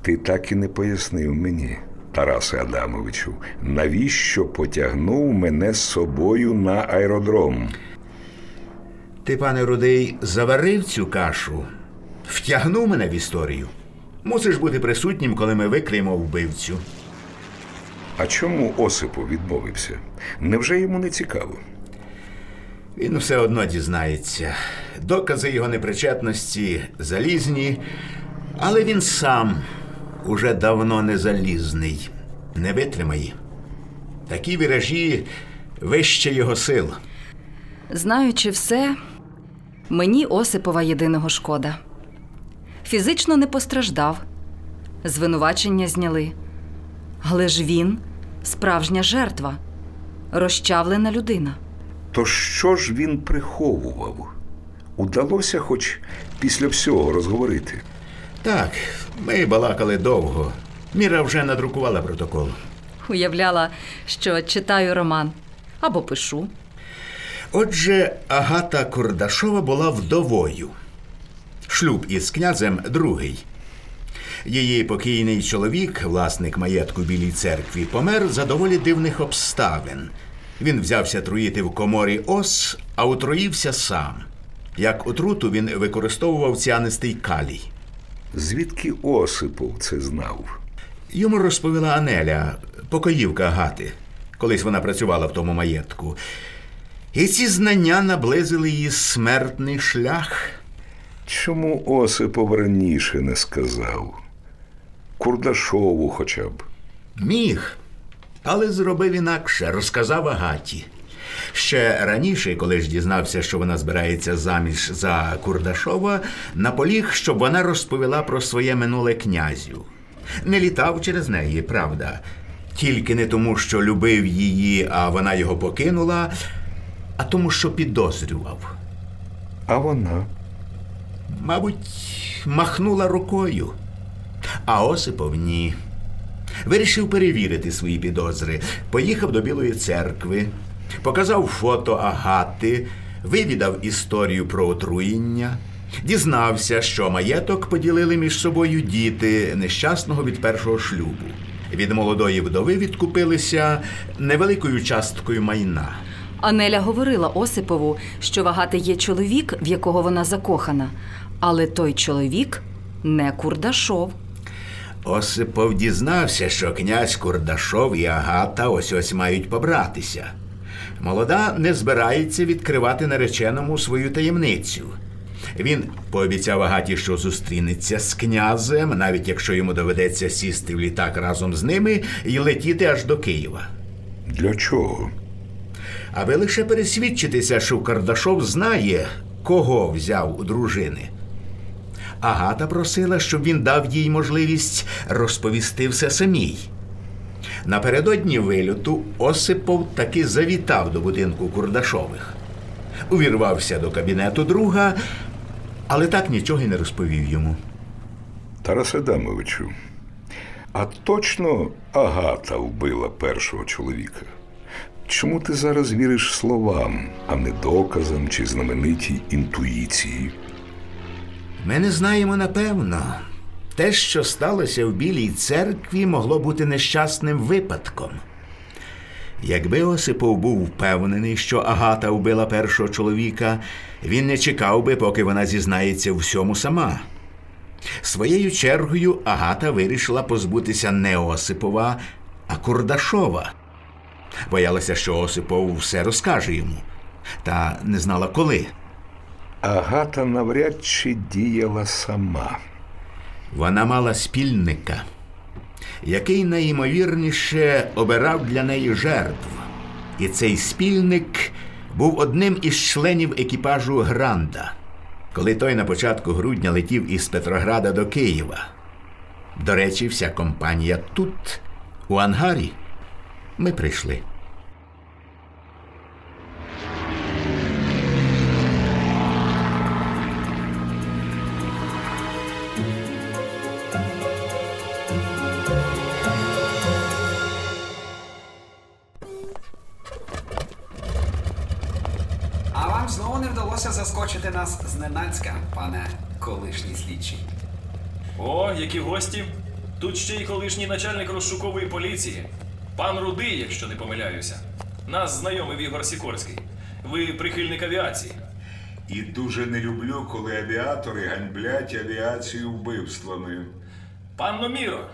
Ти так і не пояснив мені, Тарасе Адамовичу, навіщо потягнув мене з собою на аеродром? Ти, пане Рудий, заварив цю кашу, втягнув мене в історію. Мусиш бути присутнім, коли ми викриємо вбивцю. А чому Осипов відмовився? Невже йому не цікаво? Він все одно дізнається. Докази його непричетності залізні, але він сам уже давно не залізний, не витримає. Такі віражі вище його сил. Знаючи все, мені Осипова єдиного шкода. Фізично не постраждав, звинувачення зняли. Але ж він справжня жертва, розчавлена людина. То що ж він приховував? Удалося хоч після всього розговорити. Так, ми балакали довго. Міра вже надрукувала протокол. Уявляла, що читаю роман або пишу. Отже, Агата Кордашова була вдовою. Шлюб із князем другий. Її покійний чоловік, власник маєтку Білій церкві, помер за доволі дивних обставин. Він взявся труїти в коморі ос, а отруївся сам. Як отруту він використовував ціанистий калій. Звідки Осипов це знав? Йому розповіла Анеля, покоївка Агати. Колись вона працювала в тому маєтку. І ці знання наблизили її смертний шлях. Чому Осипов раніше не сказав? Курдашову хоча б. Міг, але зробив інакше, розказав Агаті. Ще раніше, коли ж дізнався, що вона збирається заміж за Курдашова, наполіг, щоб вона розповіла про своє минуле князю. Не літав через неї, правда. Тільки не тому, що любив її, а вона його покинула, а тому, що підозрював. А вона? Мабуть, махнула рукою. А Осипов ні. Вирішив перевірити свої підозри. Поїхав до Білої церкви, показав фото Агати, вивідав історію про отруєння, дізнався, що маєток поділили між собою діти нещасного від першого шлюбу. Від молодої вдови відкупилися невеликою часткою майна. Анеля говорила Осипову, що вагати є чоловік, в якого вона закохана, але той чоловік не Курдашов. Осипов дізнався, що князь Курдашов і Агата ось ось мають побратися. Молода не збирається відкривати нареченому свою таємницю. Він пообіцяв Агаті, що зустрінеться з князем, навіть якщо йому доведеться сісти в літак разом з ними і летіти аж до Києва. Для чого? Аби лише пересвідчитися, що Кардашов знає, кого взяв у дружини. Агата просила, щоб він дав їй можливість розповісти все самій. Напередодні вильоту Осипов таки завітав до будинку Курдашових. Увірвався до кабінету друга, але так нічого й не розповів йому. Тарас Адамовичу, а точно Агата вбила першого чоловіка? Чому ти зараз віриш словам, а не доказам чи знаменитій інтуїції? Ми не знаємо напевно. Те, що сталося в Білій церкві, могло бути нещасним випадком. Якби Осипов був впевнений, що Агата вбила першого чоловіка, він не чекав би, поки вона зізнається всьому сама. Своєю чергою Агата вирішила позбутися не Осипова, а Курдашова. Боялася, що Осипов все розкаже йому, та не знала коли. Агата навряд чи діяла сама. Вона мала спільника, який найімовірніше обирав для неї жертв. І цей спільник був одним із членів екіпажу Гранда, коли той на початку грудня летів із Петрограда до Києва. До речі, вся компанія тут, у ангарі. Ми прийшли. Вдалося заскочити нас зненацька, пане колишній слідчий. О, які гості. Тут ще й колишній начальник розшукової поліції. Пан Рудий, якщо не помиляюся. Нас знайомив Ігор Сікорський. Ви прихильник авіації. І дуже не люблю, коли авіатори ганьблять авіацію вбивствами. Панно Міро,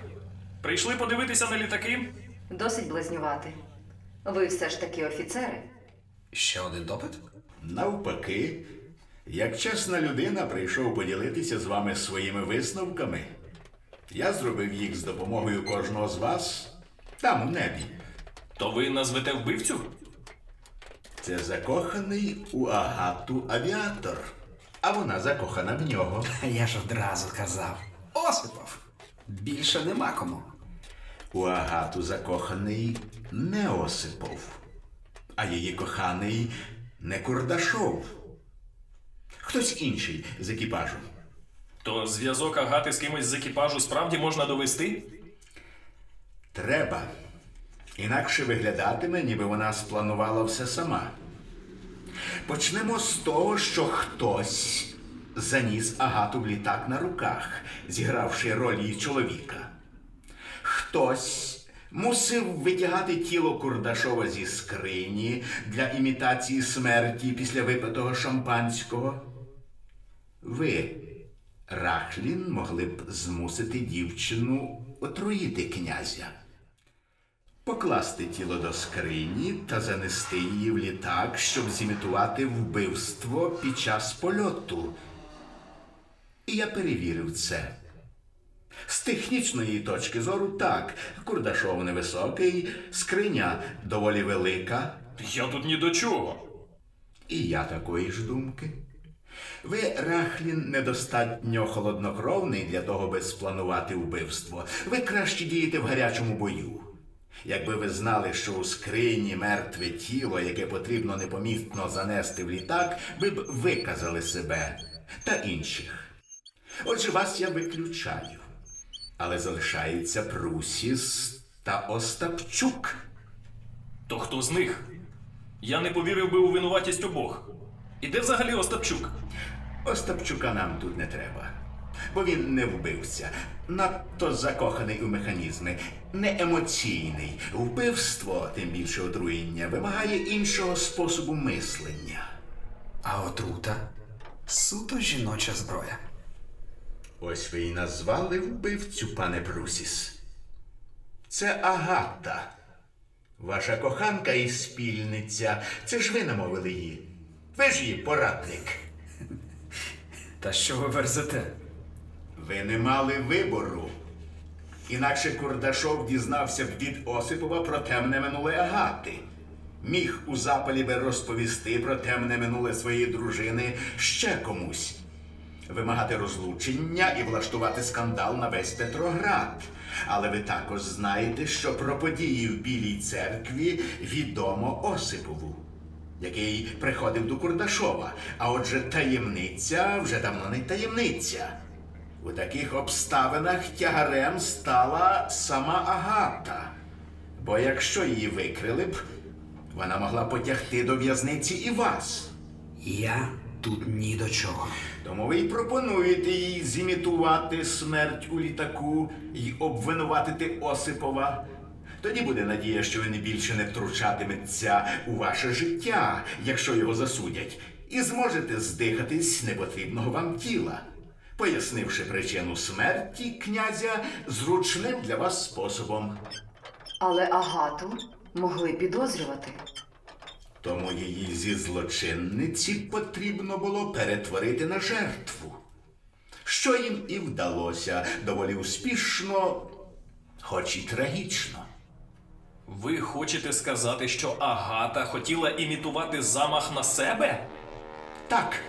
прийшли подивитися на літаки? Досить близнювати. Ви все ж таки офіцери. Ще один допит? Навпаки, як чесна людина прийшов поділитися з вами своїми висновками. Я зробив їх з допомогою кожного з вас там, у небі. То ви назвете вбивцю? Це закоханий у агату авіатор, а вона закохана в нього. Я ж одразу казав. Осипов! Більше нема кому. У агату закоханий не Осипов, а її коханий не Курдашов. Хтось інший з екіпажу. То зв'язок Агати з кимось з екіпажу справді можна довести? Треба. Інакше виглядатиме, ніби вона спланувала все сама. Почнемо з того, що хтось заніс агату в літак на руках, зігравши роль її чоловіка. Хтось мусив витягати тіло Курдашова зі скрині для імітації смерті після випитого шампанського. Ви, Рахлін, могли б змусити дівчину отруїти князя, покласти тіло до скрині та занести її в літак, щоб зімітувати вбивство під час польоту. І я перевірив це. З технічної точки зору так, Курдашов невисокий, скриня доволі велика. Я тут ні до чого. І я такої ж думки. Ви, Рахлін, недостатньо холоднокровний для того, би спланувати вбивство. Ви краще дієте в гарячому бою. Якби ви знали, що у скрині мертве тіло, яке потрібно непомітно занести в літак, ви б виказали себе та інших. Отже, вас я виключаю. Але залишається Прусіс та Остапчук. То хто з них? Я не повірив би у винуватість обох. І де взагалі Остапчук? Остапчука нам тут не треба. Бо він не вбивця, надто закоханий у механізми, не емоційний. Вбивство, тим більше отруєння, вимагає іншого способу мислення. А отрута суто жіноча зброя. Ось ви і назвали вбивцю, пане Прусіс. Це Агата. Ваша коханка і спільниця. Це ж ви намовили її. Ви ж її порадник. Та що ви верзете? Ви не мали вибору. Інакше Курдашов дізнався б від Осипова про темне минуле Агати. Міг у запалі би розповісти про темне минуле своєї дружини ще комусь, вимагати розлучення і влаштувати скандал на весь Петроград. Але ви також знаєте, що про події в Білій церкві відомо Осипову, який приходив до Курдашова. А отже, таємниця вже давно не таємниця. У таких обставинах тягарем стала сама Агата. Бо якщо її викрили б, вона могла потягти до в'язниці і вас. Я тут ні до чого. Тому ви й пропонуєте їй зімітувати смерть у літаку і обвинуватити Осипова. Тоді буде надія, що він більше не втручатиметься у ваше життя, якщо його засудять, і зможете здихатись непотрібного вам тіла, пояснивши причину смерті князя зручним для вас способом. Але Агату могли підозрювати. Тому її зі злочинниці потрібно було перетворити на жертву. Що їм і вдалося доволі успішно, хоч і трагічно. Ви хочете сказати, що Агата хотіла імітувати замах на себе? Так.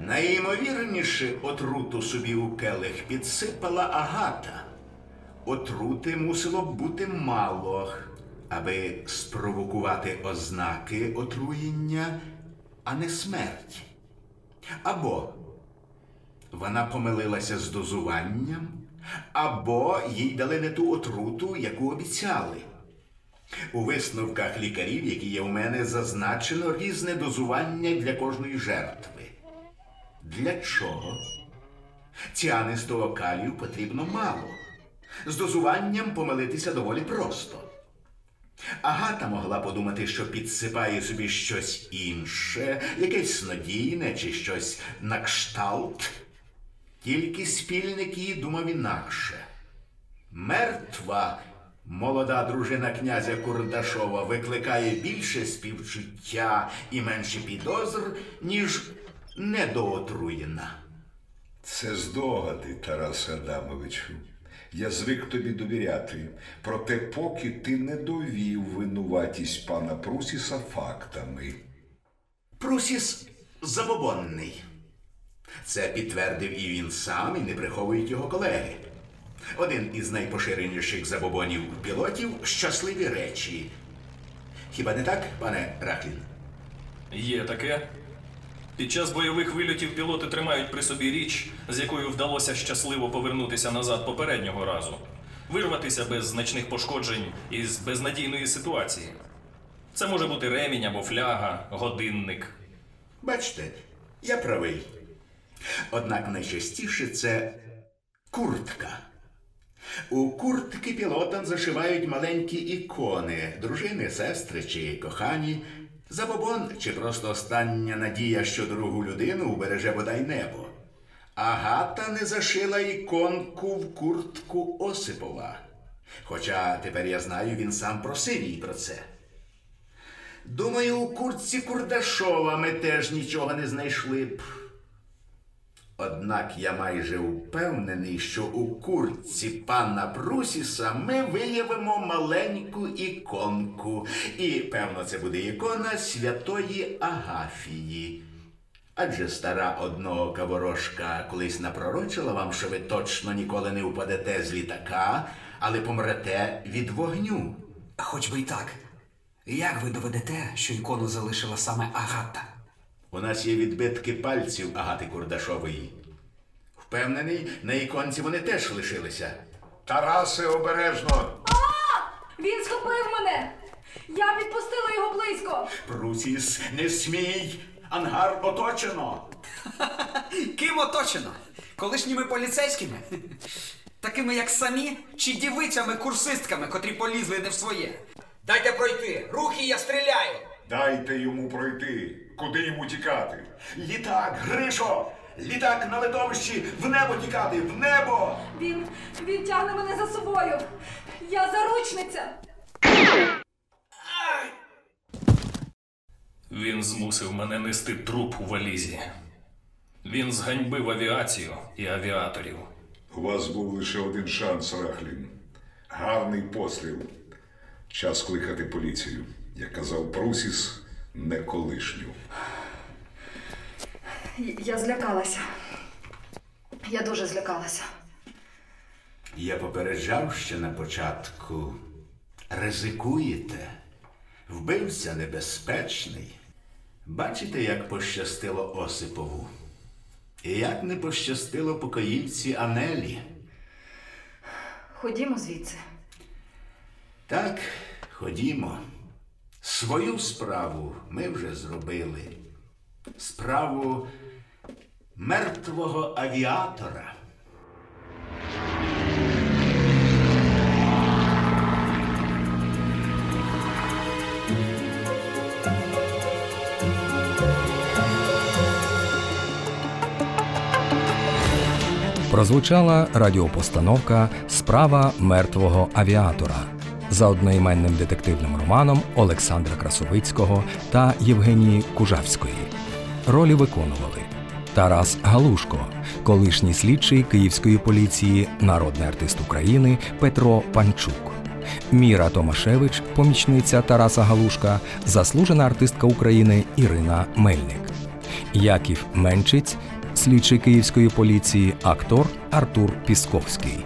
Найімовірніше отруту собі у келих підсипала Агата. Отрути мусило б бути мало, аби спровокувати ознаки отруєння, а не смерть. Або вона помилилася з дозуванням, або їй дали не ту отруту, яку обіцяли. У висновках лікарів, які є у мене, зазначено різне дозування для кожної жертви. Для чого? Ціанистого калію потрібно мало. З дозуванням помилитися доволі просто. Агата могла подумати, що підсипає собі щось інше, якесь снодійне чи щось на кшталт. Тільки спільник її думав інакше. Мертва молода дружина князя Курдашова викликає більше співчуття і менше підозр, ніж недоотруєна. Це здогади, Тарасе Адамовичу. Я звик тобі довіряти, проте поки ти не довів винуватість пана Прусіса фактами. Прусіс забобонний. Це підтвердив і він сам, і не приховують його колеги. Один із найпоширеніших забобонів пілотів щасливі речі. Хіба не так, пане Рахлін? Є таке. Під час бойових вильотів пілоти тримають при собі річ, з якою вдалося щасливо повернутися назад попереднього разу, вирватися без значних пошкоджень із безнадійної ситуації. Це може бути ремінь або фляга, годинник. Бачите, я правий. Однак найчастіше це куртка. У куртки пілотам зашивають маленькі ікони, дружини, сестри чи кохані, забобон чи просто остання надія, що другу людину убереже бодай небо. Агата не зашила іконку в куртку Осипова. Хоча тепер я знаю, він сам просив її про це. Думаю, у куртці Курдашова ми теж нічого не знайшли б. Однак я майже впевнений, що у куртці пана Брусіса ми виявимо маленьку іконку. І, певно, це буде ікона святої Агафії. Адже стара одноока ворожка колись напророчила вам, що ви точно ніколи не впадете з літака, але помрете від вогню. Хоч би й так. Як ви доведете, що ікону залишила саме Агата? У нас є відбитки пальців Агати Курдашової. Впевнений, на іконці вони теж лишилися. Тарасе, обережно! Він схопив мене! Я підпустила його близько. Прусіс, не смій! Ангар оточено! Ким оточено? Колишніми поліцейськими? Такими, як самі, чи дівицями-курсистками, котрі полізли не в своє? Дайте пройти! Рухи, я стріляю! Дайте йому пройти. Куди йому тікати? Літак, Гришо! Літак на литовищі! В небо тікати! В небо! Він він тягне мене за собою. Я заручниця. Він змусив мене нести труп у валізі. Він зганьбив авіацію і авіаторів. У вас був лише один шанс, Рахлін. Гарний постріл. Час кликати поліцію. Як казав Прусіс, не колишню. Я злякалася. Я дуже злякалася. Я попереджав ще на початку. Ризикуєте. Вбивця небезпечний. Бачите, як пощастило Осипову. І як не пощастило покоївці Анелі. Ходімо звідси. Так, ходімо. Свою справу ми вже зробили. Справу мертвого авіатора. Прозвучала радіопостановка Справа мертвого авіатора за одноіменним детективним романом Олександра Красовицького та Євгенії Кужавської. Ролі виконували Тарас Галушко, колишній слідчий Київської поліції, народний артист України Петро Панчук. Міра Томашевич, помічниця Тараса Галушка, заслужена артистка України Ірина Мельник. Яків Менчиць, слідчий Київської поліції, актор Артур Пісковський,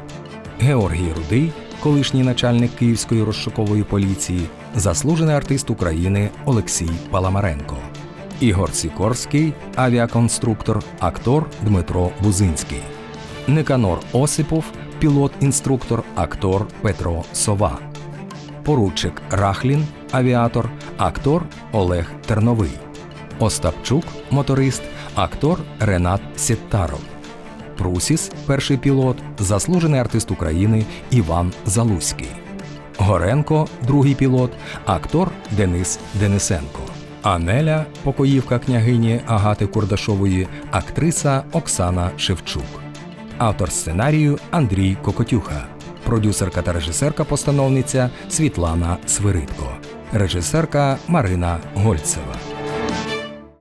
Георгій Рудий, колишній начальник Київської розшукової поліції, заслужений артист України Олексій Паламаренко, Ігор Сікорський, авіаконструктор, актор Дмитро Бузинський, Никанор Осипов, пілот-інструктор, актор Петро Сова, поручик Рахлін, авіатор, актор Олег Терновий. Остапчук, моторист, актор Ренат Сєттаров, Прусіс, перший пілот, заслужений артист України Іван Залузький. Горенко, другий пілот, актор Денис Денисенко. Анеля, покоївка княгині Агати Курдашової, актриса Оксана Шевчук. Автор сценарію Андрій Кокотюха, продюсерка та режисерка-постановниця Світлана Свиридко, режисерка Марина Гольцева.